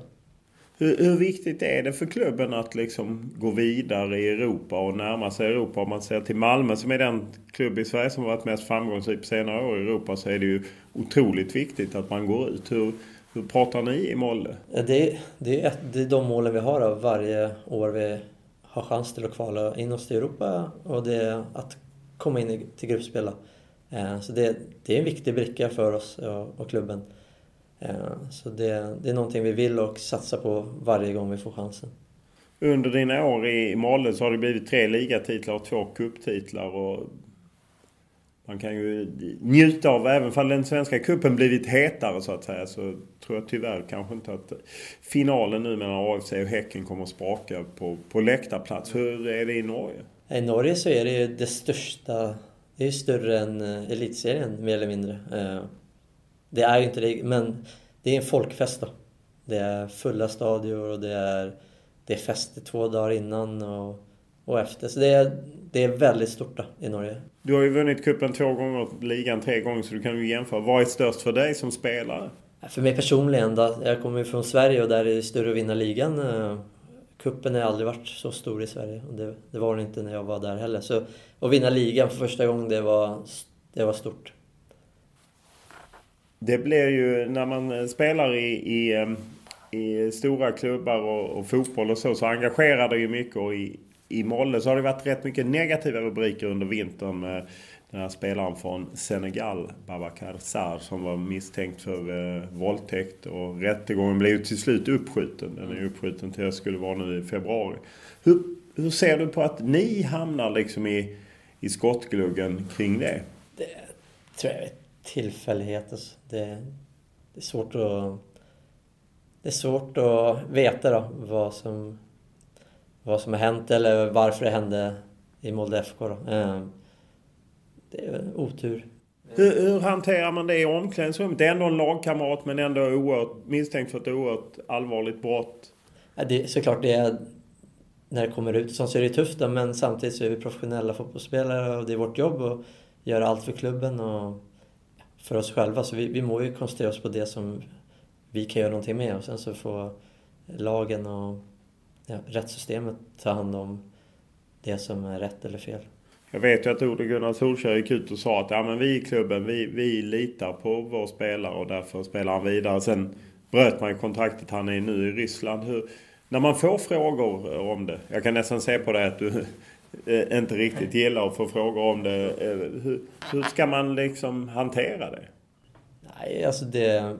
Hur, hur, viktigt är det för klubben att liksom gå vidare i Europa och närma sig Europa? Om man ser till Malmö som är den klubb i Sverige som har varit mest framgångsrik på senare år i Europa så är det ju otroligt viktigt att man går ut. Hur, hur pratar ni i Molle? Det, det, är, det är de målen vi har av varje år vi har chans till att kvala in oss till Europa och det är att komma in till gruppspel. Eh, så det, det är en viktig bricka för oss och, och klubben. Eh, så det, det är någonting vi vill och satsar på varje gång vi får chansen. Under dina år i Molle så har det blivit tre ligatitlar och två kupptitlar. Och man kan ju njuta av, även om den svenska kuppen blivit hetare så att säga, så tror jag tyvärr kanske inte att finalen nu mellan AFC och Häcken kommer att spraka på, på läktarplats. Hur är det i Norge? I Norge så är det ju det största, det är ju större än eh, elitserien mer eller mindre. Det är ju inte det, men det är en folkfest då. Det är fulla stadior och det är, det är fester två dagar innan och, och efter. Så det är, det är väldigt stort då, i Norge. Du har ju vunnit kuppen två gånger, ligan tre gånger, så du kan ju jämföra. Vad är störst för dig som spelare? För mig personligen då, jag kommer ju från Sverige och där är det större att vinna ligan. Kuppen har aldrig varit så stor i Sverige och det, det var den inte när jag var där heller. Så att vinna ligan för första gången, det var, det var stort. Det blir ju när man eh, spelar i, i, eh, i stora klubbar och, och, fotboll och så, så engagerar det ju mycket. Och i, i Molle så har det varit rätt mycket negativa rubriker under vintern med den här spelaren från Senegal, Babacar Sarr, som var misstänkt för eh, våldtäkt. Och rättegången blev ju till slut uppskjuten. Den är uppskjuten till jag skulle vara nu i februari. Hur, hur ser du på att ni hamnar liksom i, i skottgluggen kring det? Det tror jag är tillfällighet. Alltså. Det, det är svårt att... Det är svårt att veta då vad som, vad som har hänt eller varför det hände i Molde FK. Då. Ehm, det är otur. Hur, hur hanterar man det i omklädningsrummet? Det är ändå en lagkamrat men ändå oerhört, misstänkt för ett oerhört allvarligt brott. Ja, det, såklart, det är, när det kommer ut så är det tufft då, men samtidigt så är vi professionella fotbollsspelare och det är vårt jobb att göra allt för klubben och för oss själva. Så vi, vi må ju koncentrera oss på det som vi kan göra någonting med och sen så får lagen och ja, rättssystemet ta hand om det som är rätt eller fel. Jag vet ju att Ole Gunnar Solskjaer gick ut och sa att ja, men vi i klubben vi, vi litar på vår spelare och därför spelar han vidare. Sen bröt man ju kontraktet. Han är nu i Ryssland. Hur, när man får frågor om det. Jag kan nästan se på det att du eh, inte riktigt gillar att få frågor om det. Eh, hur, hur ska man liksom hantera det? Nej, alltså det...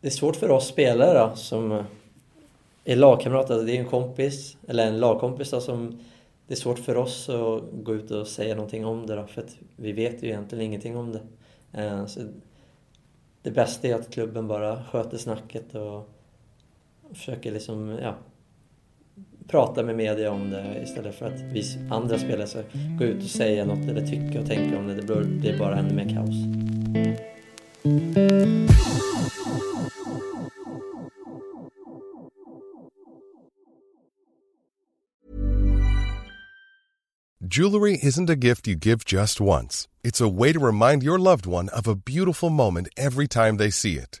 Det är svårt för oss spelare då, som är lagkamrater. Alltså, det är en kompis, eller en lagkompis då, som det är svårt för oss att gå ut och säga någonting om det då, för att vi vet ju egentligen ingenting om det. Eh, så det bästa är att klubben bara sköter snacket och försöker liksom, ja, prata med media om det istället för att vi andra spelare ska gå ut och säga något eller tycka och tänka om det. Det blir bara ännu mer kaos. Jewelry isn't a gift you give just once. It's a way to remind your loved one of a beautiful moment every time they see it.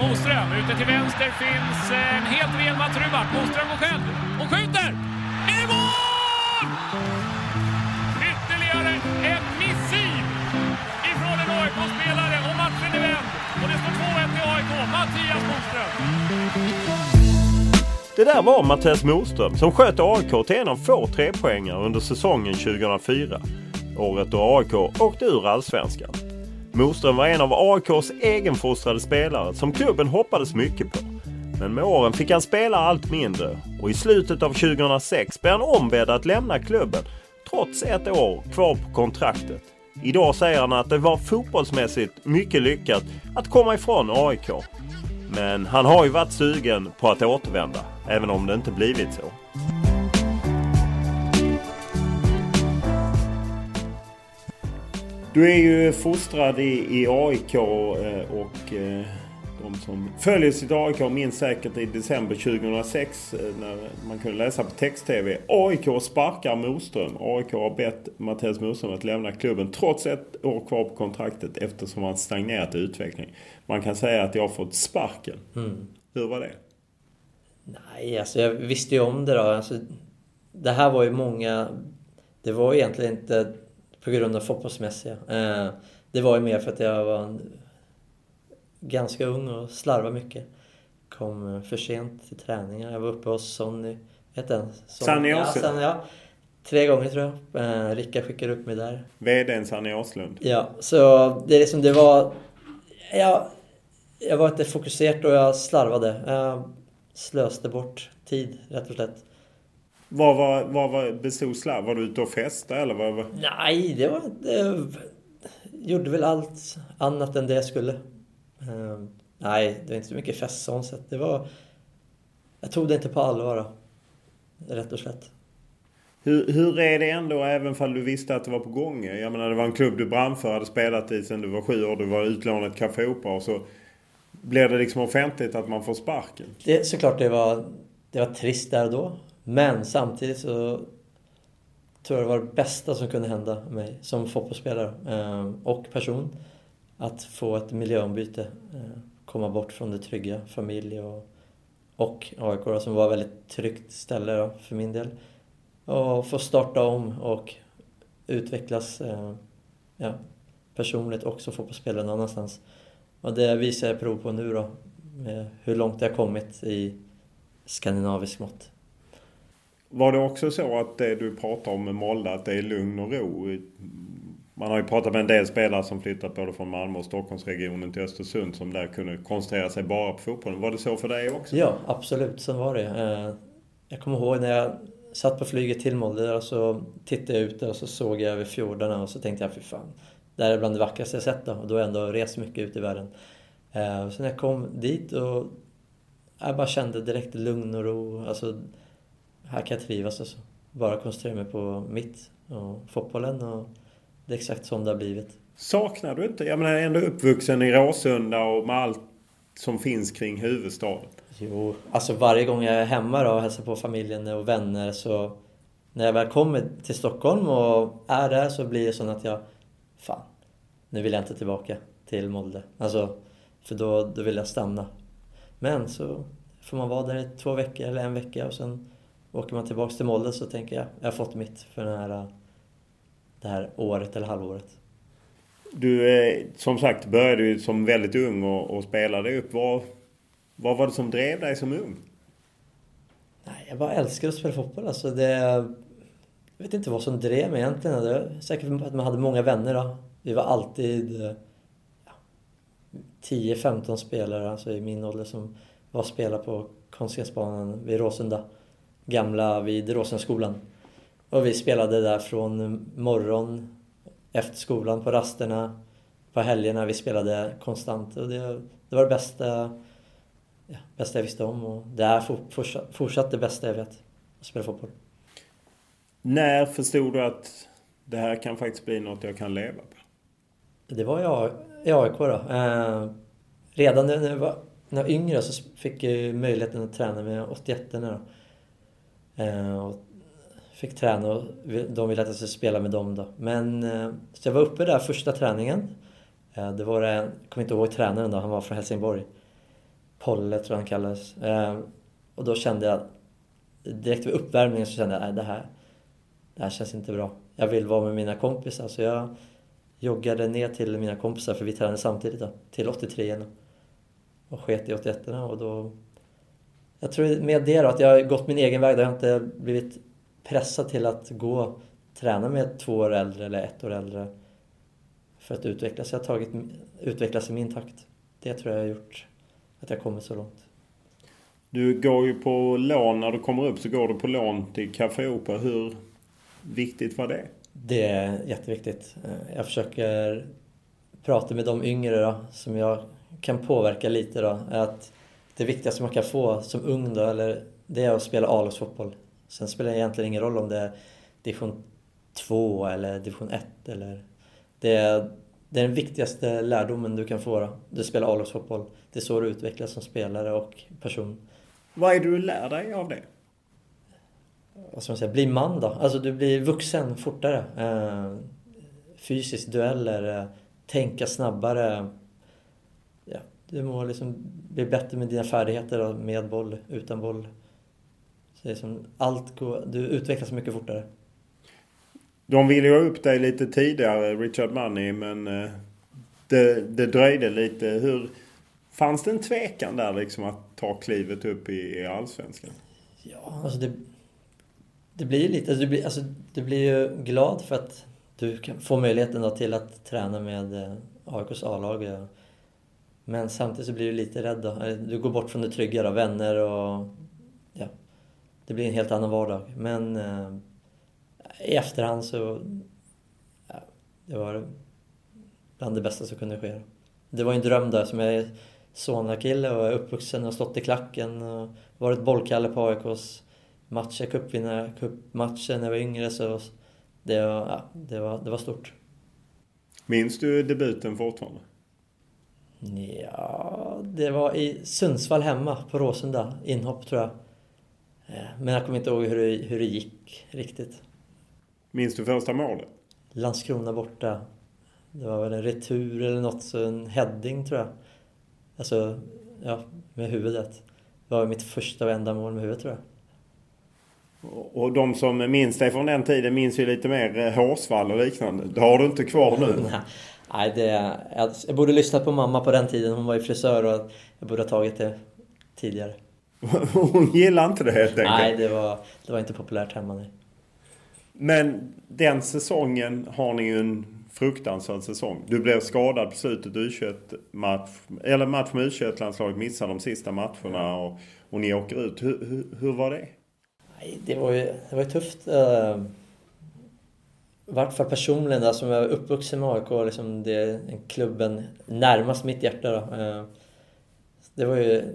Moström, ute till vänster finns eh, en helt ren Mats Rubart. Moström går själv och skjuter! Det där var Mattias Moström som sköt AIK till en av få trepoängare under säsongen 2004. Året då AIK åkte ur Allsvenskan. Moström var en av AIKs egenfostrade spelare som klubben hoppades mycket på. Men med åren fick han spela allt mindre och i slutet av 2006 blev han ombedd att lämna klubben trots ett år kvar på kontraktet. Idag säger han att det var fotbollsmässigt mycket lyckat att komma ifrån AIK. Men han har ju varit sugen på att återvända, även om det inte blivit så. Du är ju fostrad i, i AIK eh, och eh, de som följer sitt AIK minns säkert i december 2006 eh, när man kunde läsa på text-tv. AIK sparkar Moström. AIK har bett Mattias Moström att lämna klubben trots ett år kvar på kontraktet eftersom han stagnerat i utveckling. Man kan säga att jag har fått sparken. Mm. Hur var det? Nej, alltså jag visste ju om det då. Alltså, det här var ju många... Det var egentligen inte på grund av fotbollsmässiga. Eh, det var ju mer för att jag var ganska ung och slarvade mycket. Kom för sent till träningar. Jag var uppe hos Sonny. Heter den? Sanny ja, ja. Tre gånger tror jag. Eh, Rickard skickade upp mig där. VDn Sanny Åslund. Ja, så det är liksom, det var... Jag, jag var inte fokuserad och jag slarvade. Jag slöste bort tid, rätt och slätt. Vad var, vad var, bestod slarv? Var du ute och festade eller? Vad, vad? Nej, det var inte... Gjorde väl allt annat än det jag skulle. Uh, nej, det var inte så mycket fest sånt sett. Det var... Jag tog det inte på allvar då. Rätt och slätt. Hur, hur är det ändå även fall du visste att det var på gång? Jag menar det var en klubb du brann för, hade spelat i sedan du var sju år. Du var utlånad till Café Opera och så blir det liksom offentligt att man får sparken. Det, såklart det var, det var trist där och då. Men samtidigt så tror jag det var det bästa som kunde hända mig som fotbollsspelare eh, och person. Att få ett miljöombyte. Eh, komma bort från det trygga, familj och, och AIK som var ett väldigt tryggt ställe då, för min del. Och få starta om och utvecklas eh, ja, personligt också fotbollsspelare någon annanstans. Och det visar jag prov på nu då. Hur långt jag kommit i skandinavisk mått. Var det också så att det du pratar om med Molde, att det är lugn och ro? Man har ju pratat med en del spelare som flyttat både från Malmö och Stockholmsregionen till Östersund som där kunde koncentrera sig bara på fotbollen. Var det så för dig också? Ja, absolut. Så var det. Jag kommer ihåg när jag satt på flyget till Molde och så tittade jag ut och så såg jag över fjordarna och så tänkte jag, fy fan. Det här är bland det vackraste jag sett då. Och då har jag ändå rest mycket ut i världen. Och så när jag kom dit och jag bara kände direkt lugn och ro. Alltså, här kan jag trivas alltså. Bara koncentrera mig på mitt och fotbollen och det är exakt som det har blivit. Saknar du inte? Jag menar ändå uppvuxen i Råsunda och med allt som finns kring huvudstaden. Jo, alltså varje gång jag är hemma då och hälsar på familjen och vänner så när jag väl kommer till Stockholm och är där så blir det så att jag Fan, nu vill jag inte tillbaka till Molde. Alltså, för då, då vill jag stanna. Men så får man vara där i två veckor eller en vecka och sen åker man tillbaka till Molde så tänker jag, jag har fått mitt för den här, det här året eller halvåret. Du, eh, som sagt, började ju som väldigt ung och, och spelade upp. Vad, vad var det som drev dig som ung? Nej, jag bara älskar att spela fotboll. Alltså det, jag vet inte vad som drev mig egentligen. Det var säkert att man hade många vänner. Då. Vi var alltid eh, ja, 10-15 spelare alltså i min ålder som var och spelade på konstgräsbanan vid Råsunda. Gamla vid Råsundaskolan. och vi spelade där från morgon, efter skolan, på rasterna, på helgerna. Vi spelade konstant och det, det var det bästa, ja, bästa jag visste om och det är fortsatt, fortsatt det bästa jag vet, att spela fotboll. När förstod du att det här kan faktiskt bli något jag kan leva på? Det var i AIK då. Eh, redan när jag, var, när jag var yngre så fick jag möjligheten att träna med 81 då. Eh, och fick träna och de ville att jag skulle spela med dem då. Men eh, så jag var uppe där första träningen. Eh, det var en, jag kommer inte ihåg tränaren då, han var från Helsingborg. Polle tror jag han kallades. Eh, och då kände jag, direkt vid uppvärmningen så kände jag, nej det här, det här känns inte bra. Jag vill vara med mina kompisar så jag joggade ner till mina kompisar, för vi tränade samtidigt då, till 83 och sket i 81 och då... Jag tror med det då, att jag har gått min egen väg. Där jag inte blivit pressad till att gå träna med två år äldre eller ett år äldre för att utvecklas. Jag har tagit, utvecklats i min takt. Det tror jag har gjort att jag kommit så långt. Du går ju på lån, när du kommer upp så går du på lån till Café Opera. Hur viktigt var det? Det är jätteviktigt. Jag försöker prata med de yngre då, som jag kan påverka lite då. Att det viktigaste man kan få som ung då, eller, det är att spela A-lagsfotboll. Sen spelar det egentligen ingen roll om det är division 2 eller division 1 eller... Det är, det är den viktigaste lärdomen du kan få då. Du spelar A-lagsfotboll. Det är så du utvecklas som spelare och person. Vad är det du lär dig av det? Vad ska man säga? Bli man då. Alltså du blir vuxen fortare. Eh, fysiskt, dueller, eh, tänka snabbare. Ja, du må liksom bli bättre med dina färdigheter då, med boll, utan boll. Så det är som allt går, du utvecklas mycket fortare. De ville ju ha upp dig lite tidigare, Richard Money, men eh, det, det dröjde lite. Hur, fanns det en tvekan där liksom att ta klivet upp i, i Allsvenskan? Ja, alltså det, det blir ju lite, alltså du, blir, alltså du blir ju glad för att du kan få möjligheten då till att träna med eh, AIKs A-lag. Men samtidigt så blir du lite rädd då. Du går bort från det trygga då, vänner och ja, det blir en helt annan vardag. Men eh, i efterhand så... Ja, det var bland det bästa som kunde ske. Det var en dröm där som jag är Solna-kille och är uppvuxen och stått i klacken och varit bollkalle på AIKs matcher, cupvinnare, cupmatcher när jag var yngre så det var, ja, det var, det var stort. Minns du debuten fortfarande? Ja, det var i Sundsvall hemma på Råsunda. Inhopp tror jag. Eh, men jag kommer inte ihåg hur det, hur det gick riktigt. Minns du första målet? Landskrona borta. Det var väl en retur eller något, så en heading tror jag. Alltså, ja, med huvudet. Det var mitt första och enda mål med huvudet tror jag. Och de som minns dig från den tiden minns ju lite mer eh, hårsvall och liknande. Det har du inte kvar nu. Nej, det, jag borde lyssnat på mamma på den tiden. Hon var ju frisör och jag borde ha tagit det tidigare. Hon gillade inte det helt enkelt? Nej, det var, det var inte populärt hemma. Nej. Men den säsongen har ni ju en fruktansvärd säsong. Du blev skadad på slutet U21-match, eller match med U21-landslaget, missar de sista matcherna och, och ni åker ut. Hur, hur, hur var det? Det var ju, det var ju tufft. Uh, I vart fall personligen då, som jag är uppvuxen med AIK, liksom det är klubben närmast mitt hjärta då. Uh, det var ju...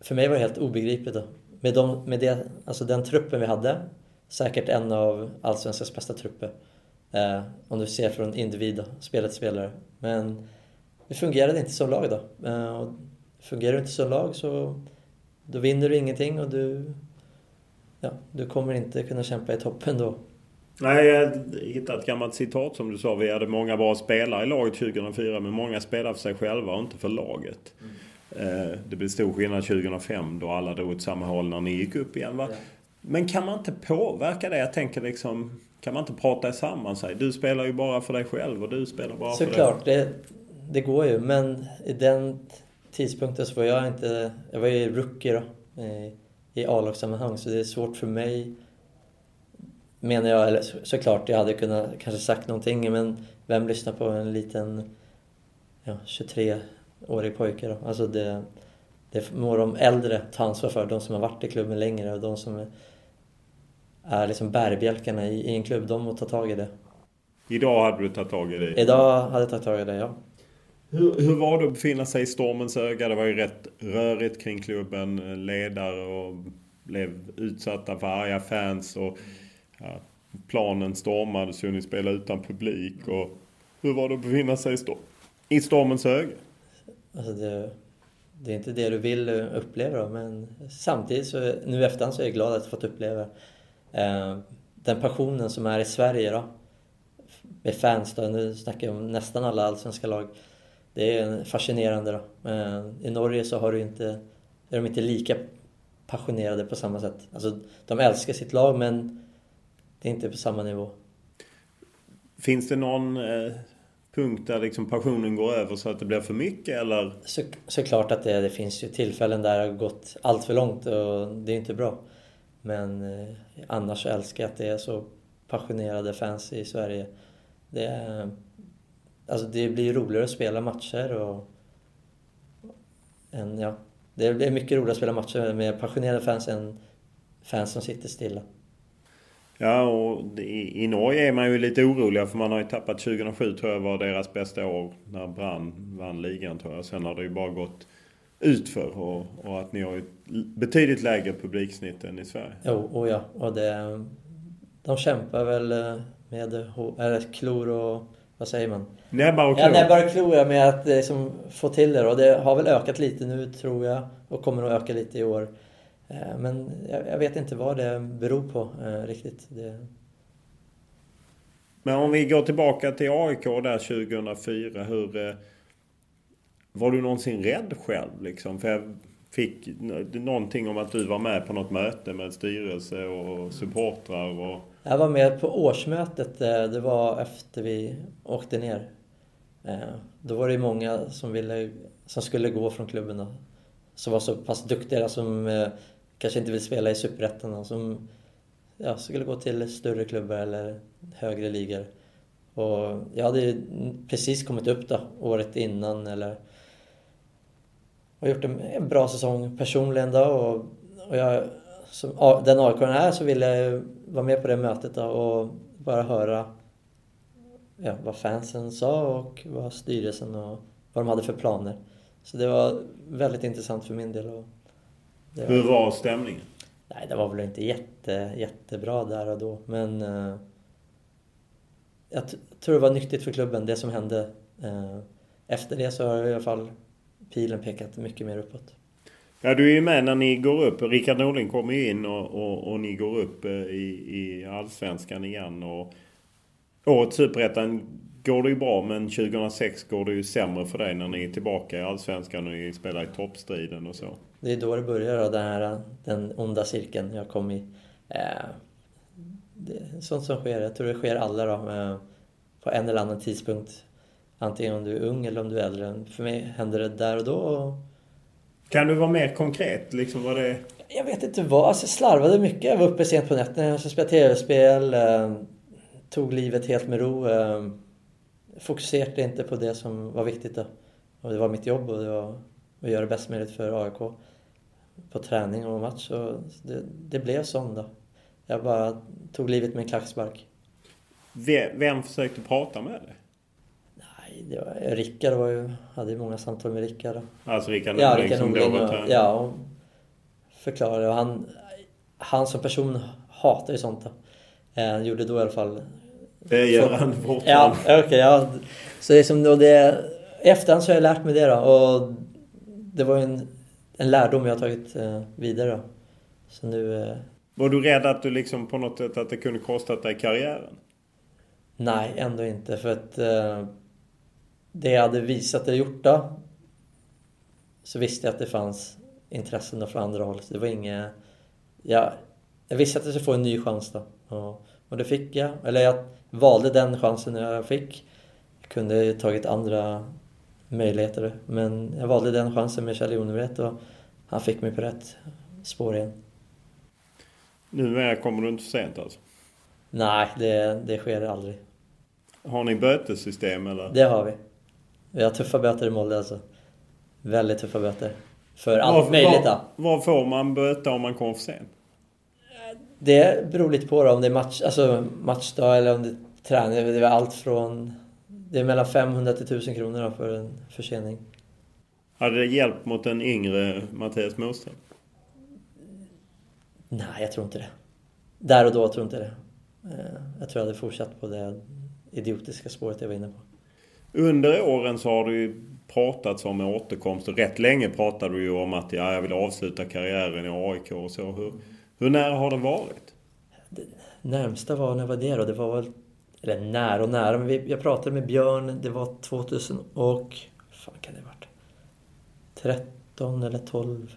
För mig var det helt obegripligt då. Med, de, med det, alltså den truppen vi hade, säkert en av Allsvenskans bästa trupper. Uh, om du ser från individ, spelare till spelare. Men det fungerade inte som lag då. Uh, fungerar du inte som lag så då vinner du ingenting och du ja, du kommer inte kunna kämpa i toppen då. Nej, jag hittade ett gammalt citat som du sa. Vi hade många bra spelare i laget 2004 men många spelade för sig själva och inte för laget. Mm. Det blev stor skillnad 2005 då alla drog åt samma håll när ni gick upp igen. Va? Ja. Men kan man inte påverka det? Jag tänker liksom... Kan man inte prata samman sig? Du spelar ju bara för dig själv och du spelar bara Såklart, för dig det, det går ju. Men i den tidpunkten så var jag inte... Jag var ju rookie då i A-lagssammanhang så det är svårt för mig menar jag, eller såklart jag hade kunnat kanske sagt någonting men vem lyssnar på en liten ja, 23-årig pojke då? Alltså det, det må de äldre ta ansvar för, de som har varit i klubben längre och de som är, är liksom bärbjälkarna i, i en klubb. De måste ta tag i det. Idag hade du tagit tag i det? Idag hade jag tagit tag i det, ja. Hur, hur var det att befinna sig i stormens öga? Det var ju rätt rörigt kring klubben. Ledare och blev utsatta för arga fans och ja, planen stormades ju. Ni spelade utan publik. Och hur var det att befinna sig i, storm, i stormens öga? Alltså det, det är inte det du vill uppleva då, men samtidigt så nu i efterhand så är jag glad att jag fått uppleva eh, den passionen som är i Sverige då. Med fans då, nu snackar jag om nästan alla allsvenska lag. Det är fascinerande då. I Norge så har du inte, är de inte lika passionerade på samma sätt. Alltså, de älskar sitt lag men det är inte på samma nivå. Finns det någon eh, punkt där liksom passionen går över så att det blir för mycket eller? Så, såklart att det, det finns ju tillfällen där det har gått allt för långt och det är inte bra. Men eh, annars älskar jag att det är så passionerade fans i Sverige. Det, är, alltså det blir roligare att spela matcher och... En, ja, det är mycket roligare att spela matcher med passionerade fans än fans som sitter stilla. Ja, och i, Norge är man ju lite oroliga för man har ju tappat 2007 tror jag var deras bästa år när Brann vann ligan tror jag. Sen har det ju bara gått utför och, och att ni har ju betydligt lägre publiksnitt än i Sverige. Jo, och ja. Och det, de kämpar väl eh, med eller klor och vad säger man? Näbbar och klor. Ja, näbbar och klor med att liksom, få till det. Och det har väl ökat lite nu tror jag och kommer att öka lite i år. Eh, men jag vet inte vad det beror på eh, riktigt. Det... Men om vi går tillbaka till AIK där 2004. Hur, var du någonsin rädd själv liksom? För jag fick någonting om att du var med på något möte med styrelse och supportrar och... Jag var med på årsmötet. Eh, det var efter vi åkte ner. Eh, då var det många som, ville, som skulle gå från klubben. Som var så pass duktiga som eh, kanske inte vill spela i Superettan som ja, skulle gå till större klubbar eller högre ligor. Och jag hade ju precis kommit upp då, året innan eller och gjort en bra säsong personligen då och, och jag, som den AIK är så ville jag vara med på det mötet då och bara höra ja, vad fansen sa och vad styrelsen och vad de hade för planer. Så det var väldigt intressant för min del. Och var... Hur var stämningen? Nej, det var väl inte jätte, jättebra där och då, men eh, jag tror det var nyttigt för klubben, det som hände. Eh, efter det så har i alla fall pilen pekat mycket mer uppåt. Ja, du är ju med när ni går upp. Rickard Norling kommer ju in och, och, och, ni går upp eh, i, i Allsvenskan igen. Och årets Superettan går det ju bra men 2006 går det ju sämre för dig när ni är tillbaka i Allsvenskan och ni spelar i toppstriden och så. Det är då det börjar då, den här den onda cirkeln jag kom i. Eh, det är sånt som sker. Jag tror det sker alla då. Eh, på en eller annan tidpunkt. Antingen om du är ung eller om du är äldre. För mig händer det där och då. Kan du vara mer konkret? Liksom vad det... Jag vet inte vad. Alltså, jag slarvade mycket. Jag var uppe sent på nätterna. Jag spelade tv-spel. Eh, tog livet helt med ro. Eh, fokuserade inte på det som var viktigt då. Och det var mitt jobb och det var att göra det bäst möjligt för AIK på träning och match. Så det, det blev så då. Jag bara tog livet med en klackspark. Vem, vem försökte prata med dig? Det var, Rickard var ju, hade ju många samtal med Rickard. Alltså Rickard ja, Rickard som Norling, och, Ja, och förklarade. Och han, han som person hatar ju sånt. Eh, gjorde då i alla fall det gör han fortfarande. Ja. Okay, ja. Så det är som då det... I efterhand så har jag lärt mig det då. Och det var en, en lärdom jag har tagit eh, vidare då. Så nu... Eh... Var du rädd att du liksom på något sätt att det kunde kostat dig karriären? Nej, ändå inte. För att eh, det jag hade visat och gjort då, så visste jag att det fanns intressen från andra håll. Så det var inget... Jag, jag visste att jag skulle få en ny chans då. Och, och det fick jag. Eller jag valde den chansen jag fick. Jag kunde tagit andra möjligheter. Men jag valde den chansen med Kjell Jonevret och han fick mig på rätt spår igen. Nu kommer du inte för sent alltså? Nej, det, det sker aldrig. Har ni bötessystem eller? Det har vi. Vi har tuffa böter i Molde alltså. Väldigt tuffa böter. För allt var, möjligt. Vad får man böta om man kommer för sent? Det beror lite på då, om det är match, alltså matchdag eller om det är träning. Det är allt från... Det är mellan 500 till 1000 kronor då för en försening. Hade det hjälpt mot en yngre Mattias Moström? Nej, jag tror inte det. Där och då tror jag inte det. Eh, jag tror jag hade fortsatt på det idiotiska spåret jag var inne på. Under åren så har du ju pratats om en återkomst och rätt länge pratade du ju om att ja, jag vill avsluta karriären i AIK och så. Hur, hur nära har det varit? Det närmsta var, när var det då? Det var väl... Eller nära och nära, men vi, jag pratade med Björn, det var 2000 och... fan kan det ha varit? 13 eller 12.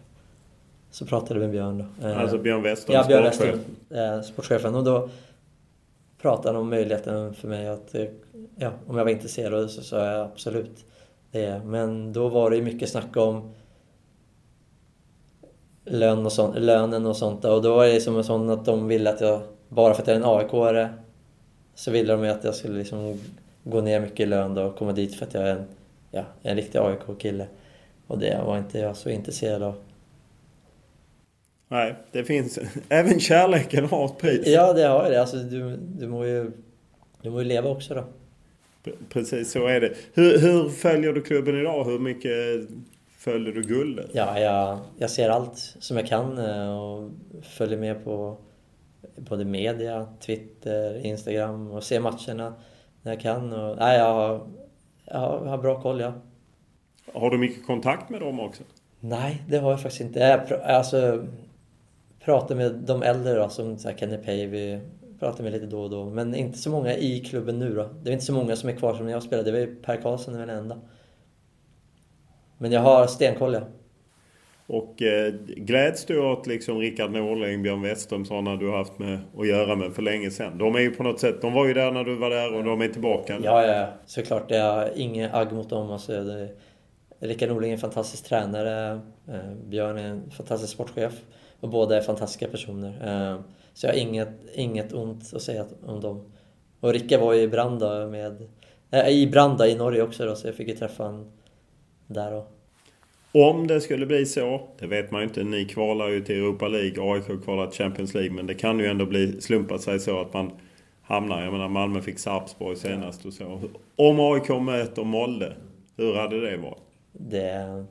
Så pratade vi med Björn då. Eh, alltså Björn Westholm, ja, Björn sportchef. Eh, sportchefen. Och då pratade han om möjligheten för mig att... Ja, om jag var intresserad så sa jag absolut det. Men då var det ju mycket snack om lön och sånt, lönen och sånt. Och då var det liksom sånt att de ville att jag, bara för att jag är en AIK-are, så ville de att jag skulle liksom gå ner mycket i lön då och komma dit för att jag är en, ja, en riktig AIK-kille. Och det var inte jag så intresserad av. Nej, det finns... Även kärleken har ett pris. Ja, det har det. Alltså, du, du, må ju, du må ju leva också då. Precis så är det. Hur, hur följer du klubben idag? Hur mycket följer du guldet? Ja, jag, jag ser allt som jag kan eh, och följer med på både media, Twitter, Instagram och ser matcherna när jag kan. Och, nej, jag, har, jag har bra koll, ja. Har du mycket kontakt med dem också? Nej, det har jag faktiskt inte. Jag alltså, pratar med de äldre då, som så här, Kenny Pavey, pratar med lite då och då. Men inte så många i klubben nu då. Det är inte så många som är kvar som när jag spelade. Det var ju Per Karlsson den enda. Men jag har stenkoll ja. Och eh, gläds du åt liksom Rickard Norling, Björn Westström, sådana du har haft med att göra med för länge sedan? De är ju på något sätt, de var ju där när du var där och de är tillbaka. Ja, ja, såklart. Jag har inget agg mot dem. Alltså, det, Rickard Norling är en fantastisk tränare. Eh, Björn är en fantastisk sportchef. Och båda är fantastiska personer. Eh, så jag har inget, inget ont att säga om dem. Och Rickard var ju i Branda med... Äh, I Branda i Norge också då, så jag fick ju träffa honom där och... Om det skulle bli så, det vet man ju inte. Ni kvalar ju till Europa League, AIK kvalar till Champions League. Men det kan ju ändå bli slumpat sig så att man hamnar... Jag menar Malmö fick Sarpsborg senast och så. Om AIK möter Molde, hur hade det varit? Det,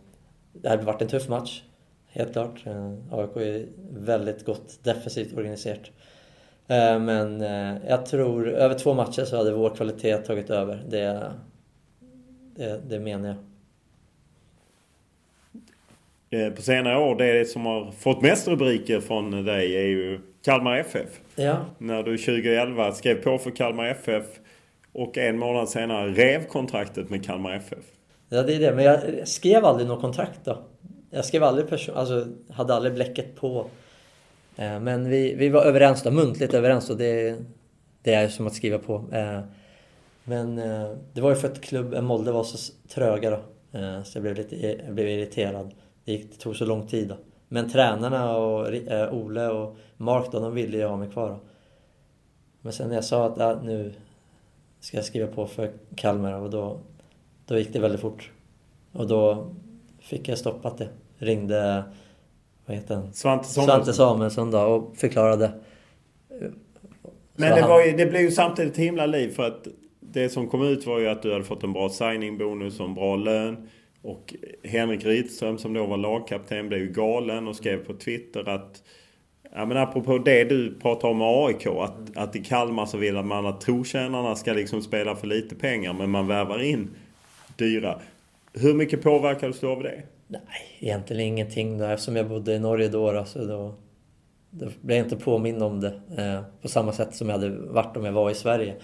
det hade varit en tuff match. Helt klart. Eh, AIK är väldigt gott defensivt organiserat. Eh, men eh, jag tror över två matcher så hade vår kvalitet tagit över. Det, det, det menar jag. På senare år, det som har fått mest rubriker från dig är ju Kalmar FF. Ja. När du 2011 skrev på för Kalmar FF och en månad senare rev kontraktet med Kalmar FF. Ja, det är det. Men jag skrev aldrig något kontrakt då. Jag skrev aldrig person... Alltså, hade aldrig bläcket på. Eh, men vi, vi var överens då, muntligt överens och det, det är som att skriva på. Eh, men eh, det var ju för att klubben Molde var så tröga då. Eh, så jag blev lite jag blev irriterad. Det, gick, det tog så lång tid då. Men tränarna och eh, Ole och Mark då, de ville ju ha mig kvar då. Men sen när jag sa att ah, nu ska jag skriva på för Kalmar och då, då gick det väldigt fort. Och då fick jag stoppat det. Ringde vad heter han? Svante Samuelsson. Svante Samuelsson då och förklarade. Men det, var ju, det blev ju samtidigt ett himla liv för att det som kom ut var ju att du hade fått en bra signingbonus och en bra lön. Och Henrik Rydström som då var lagkapten blev ju galen och skrev på Twitter att Ja men apropå det du pratar om med AIK. Att, att i Kalmar så vill man att trotjänarna ska liksom spela för lite pengar men man värvar in dyra. Hur mycket påverkades du av det? Nej, egentligen ingenting. Då, eftersom jag bodde i Norge då, då, så då, då blev jag inte påmind om det eh, på samma sätt som jag hade varit om jag var i Sverige.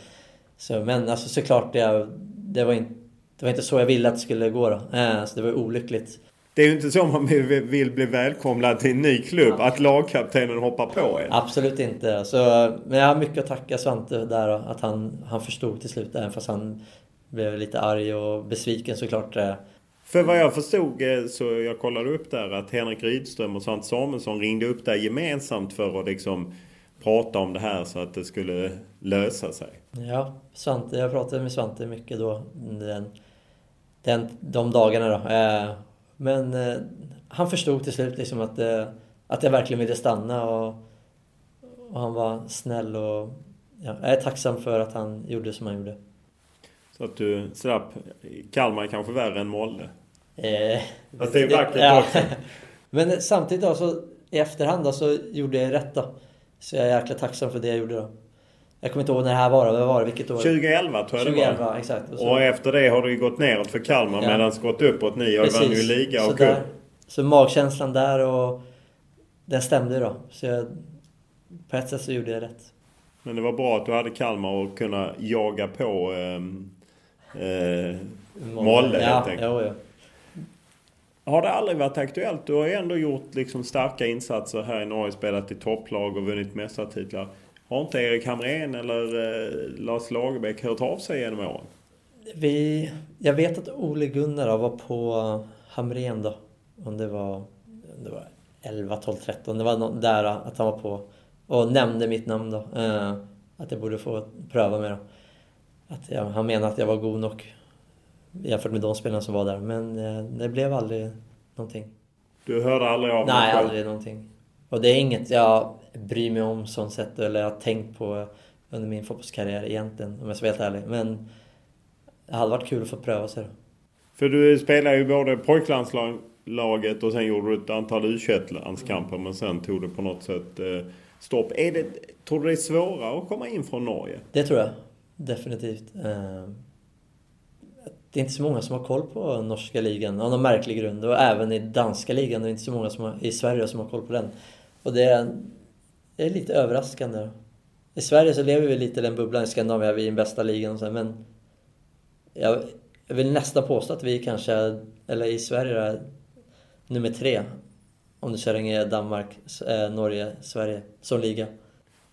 Så, men alltså såklart, det, det, var inte, det var inte så jag ville att det skulle gå då. Eh, så det var olyckligt. Det är ju inte så man vill bli välkomnad till en ny klubb, att lagkaptenen hoppar på en. Absolut inte. Så, men jag har mycket att tacka Svante där att han, han förstod till slut, även fast han blev lite arg och besviken såklart. Eh. För vad jag förstod eh, så jag kollade upp där att Henrik Rydström och Svante Samuelsson ringde upp där gemensamt för att liksom prata om det här så att det skulle lösa sig. Ja, Svante, jag pratade med Svante mycket då den, den, de dagarna då. Eh, men han förstod till slut liksom att, att jag verkligen ville stanna och, och han var snäll och ja, jag är tacksam för att han gjorde som han gjorde. Så att du slapp... Kalmar är kanske värre än Molde. Eh, Fast det är vackert ja. också. Men samtidigt då, så i efterhand då, så gjorde jag rätt då. Så jag är jäkla tacksam för det jag gjorde då. Jag kommer inte ihåg när det här var. Vad var det? Vilket år? 2011 tror jag 2011, det var. exakt. Och, Och så- efter det har det ju gått neråt för Kalmar Ja. medan det gått uppåt. Ni har ju vann ju liga och så, där, så magkänslan där och den stämde då. Så jag, på ett sätt så gjorde jag rätt. Men det var bra att du hade Kalmar och kunna jaga på ehm, eh, Molde ja, helt enkelt. Jo, jo. Har det aldrig varit aktuellt? Du har ju ändå gjort liksom starka insatser här i Norge, spelat i topplag och vunnit mästartitlar. Har inte Erik Hamrén eller eh, Lars Lagerbäck hört av sig genom åren? Vi, jag vet att Ole Gunnar var på Hamrén då. Om det var, om det var 11, 12, 13. Det var nå- där att han var på. Och nämnde mitt namn då. Eh, att jag borde få pröva mig då. Att jag, han menade att jag var god nog jämfört med de spelarna som var där. Men eh, det blev aldrig någonting. Du hörde aldrig av dig Nej, själv? aldrig någonting. Och det är inget jag bryr mig om sånt sätt eller jag har tänkt på under min fotbollskarriär egentligen, om jag ska vara helt ärlig. Men det hade varit kul att få pröva sig. För du spelade ju både pojklandslaget och sen gjorde du ett antal u landskamper men sen tog det på något sätt eh, stopp. Är det, tror du det är svårare att komma in från Norge? Det tror jag. Definitivt. Ehm, det är inte så många som har koll på norska ligan av någon märklig grund. Och även i danska ligan det är inte så många som har, i Sverige som har koll på den. Och det är, det är lite överraskande. I Sverige så lever vi lite i den bubblan i Skandinavien, vi är i den bästa ligan och så, men jag, jag vill nästan påstå att vi kanske, eller i Sverige är nummer tre. Om du slänger Danmark, eh, Norge, Sverige som liga.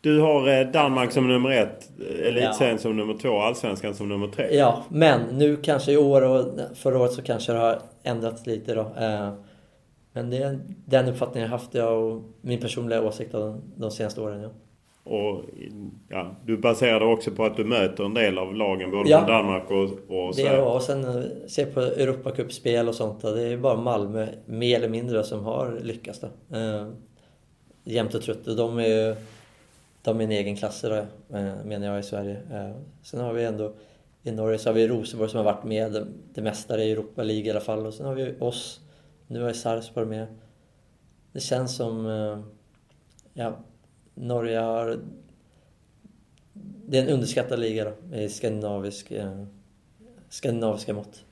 Du har eh, Danmark som nummer ett, eh, Elitserien som nummer två, Allsvenskan som nummer tre. Ja, men nu kanske i år och förra året så kanske det har ändrats lite då. Eh, Men det är den uppfattningen jag haft jag och min personliga åsikt av de, de senaste åren. Ja. Och ja, du baserar det också på att du möter en del av lagen både Ja. från Danmark och, och Sverige. och, och sen se på Europacupspel och sånt. Det är bara Malmö, mer eller mindre, som har lyckats. Då. Eh, jämt och trött. Och de är ju de är en egen klass då, eh, menar jag i Sverige. Eh, sen har vi ändå i Norge så har vi Rosenborg som har varit med det, mesta i Europa League i alla fall. Och sen har vi oss. Nu är Sarpsborg med. Det känns som... Eh, ja, Norge har... Det är en underskattad liga då, i skandinavisk, eh, skandinaviska mått.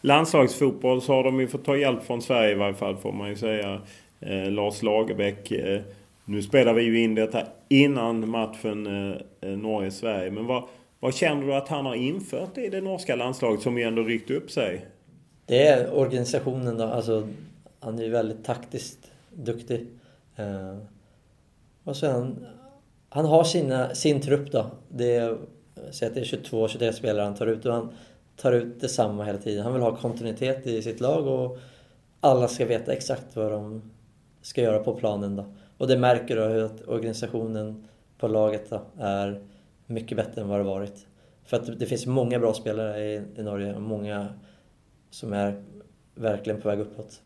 Landslagsfotboll så har de ju fått ta hjälp från Sverige i varje fall får man ju säga. Eh, Lars Lagerbäck. Eh, nu spelar vi ju in detta innan matchen eh, eh, Norge-Sverige. Men vad, vad känner du att han har infört i det norska landslaget som ju ändå ryckt upp sig? Det är organisationen då, alltså han är ju väldigt taktiskt duktig. Eh, och sen, han har sina, sin trupp då. Det är, säg att det är 22-23 spelare han tar ut och han tar ut detsamma hela tiden. Han vill ha kontinuitet i sitt lag och alla ska veta exakt vad de ska göra på planen då. Och det märker du att organisationen på laget är mycket bättre än vad det varit. För att det finns många bra spelare i, i Norge och många som är verkligen på väg uppåt.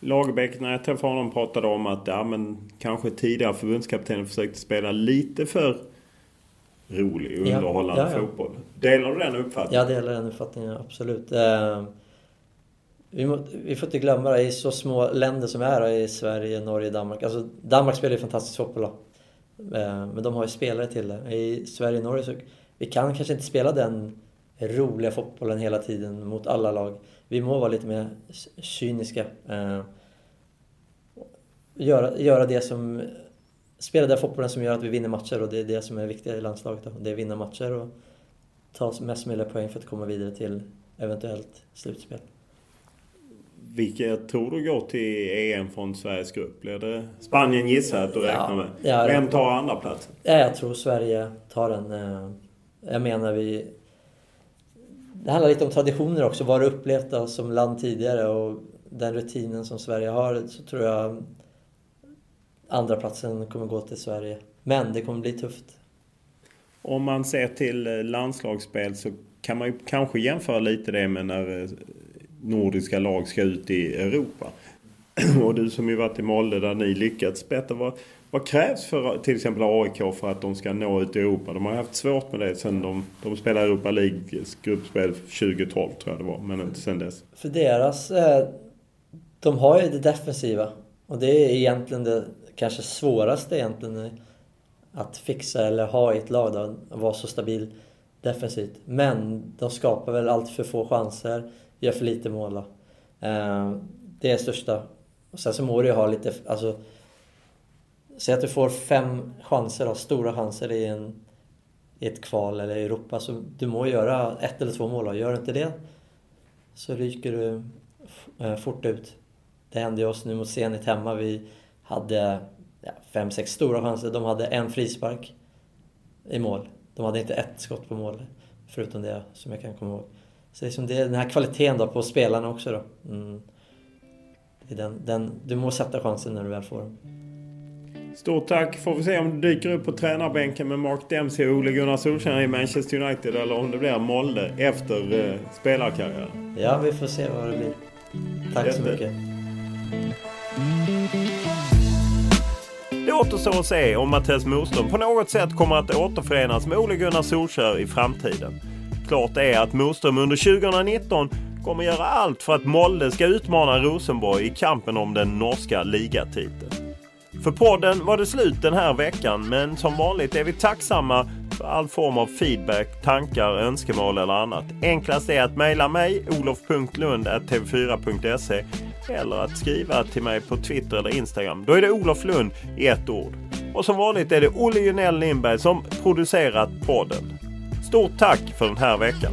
Lagerbäck, när jag träffade honom, pratade om att ja, men kanske tidigare förbundskaptenen försökte spela lite för rolig och Ja, underhållande ja, ja. fotboll. Delar du den uppfattningen? Jag delar den uppfattningen, absolut. Vi, må, vi får inte glömma det, i så små länder som vi är i Sverige, Norge, Danmark. Alltså, Danmark spelar ju fantastisk fotboll. Eh, men de har ju spelare till det. I Sverige och Norge så vi kan kanske inte spela den roliga fotbollen hela tiden mot alla lag. Vi må vara lite mer cyniska. Eh, göra, göra det som... Spela den fotbollen som gör att vi vinner matcher och det är det som är viktigt i landslaget. Då. Det är att vinna matcher och ta mest möjliga poäng för att komma vidare till eventuellt slutspel. Vilka tror du går till EM från Sveriges grupp? Blir det Spanien gissar jag att du Ja, räknar med. ja, Vem tar andra platsen? Ja, jag tror Sverige tar den. eh, Jag menar vi... Det handlar lite om traditioner också. Vad du upplevt som land tidigare och den rutinen som Sverige har så tror jag andra platsen kommer gå till Sverige. Men det kommer bli tufft. Om man ser till eh, landslagsspel så kan man ju kanske jämföra lite det med när eh, nordiska lag ska ut i Europa. Och du som ju varit i Molde där ni lyckats bättre. Vad, Vad krävs för till exempel AIK för att de ska nå ut i Europa? De har haft svårt med det sen de, de spelade Europa Leagues gruppspel 2012 tror jag det var, men inte sen dess. För deras... Eh, de har ju det defensiva. Och det är egentligen det kanske svåraste egentligen eh, att fixa eller ha i ett lag då, att vara så stabil defensivt. Men de skapar väl allt för få chanser, gör för lite mål. Eh, det är det största. Och sen så må du ju ha lite, alltså Säg att du får fem chanser, då, stora chanser i, en, i ett kval eller i Europa. Så du må göra ett eller två mål. Då. Gör du inte det så ryker du eh, fort ut. Det hände ju oss nu mot Zenit hemma. Vi hade ja, fem, sex stora chanser. De hade en frispark i mål. De hade inte ett skott på mål, förutom det som jag kan komma ihåg. Så liksom det är den här kvaliteten då på spelarna också då. Mm. Det är den, den, du måste sätta chansen när du väl får den. Stort tack. Får vi se om du dyker upp på tränarbänken med Mark Dempsey och Ole Gunnar Solskjaer i Manchester United eller om det blir Molde efter eh, spelarkarriären. Ja, vi får se vad det blir. Tack Jätte. så mycket. Det återstår att se om Mattias Moström på något sätt kommer att återförenas med Ole Gunnar Solskjaer i framtiden. Klart är att Moström under 2019 kommer göra allt för att Molde ska utmana Rosenborg i kampen om den norska ligatiteln. För podden var det slut den här veckan men som vanligt är vi tacksamma för all form av feedback, tankar, önskemål eller annat. Enklast är att mejla mig olof.lund.tv4.se eller att skriva till mig på Twitter eller Instagram. Då är det Olof Lund i ett ord. Och som vanligt är det Olle Junell Lindberg som producerat podden. Stort tack för den här veckan!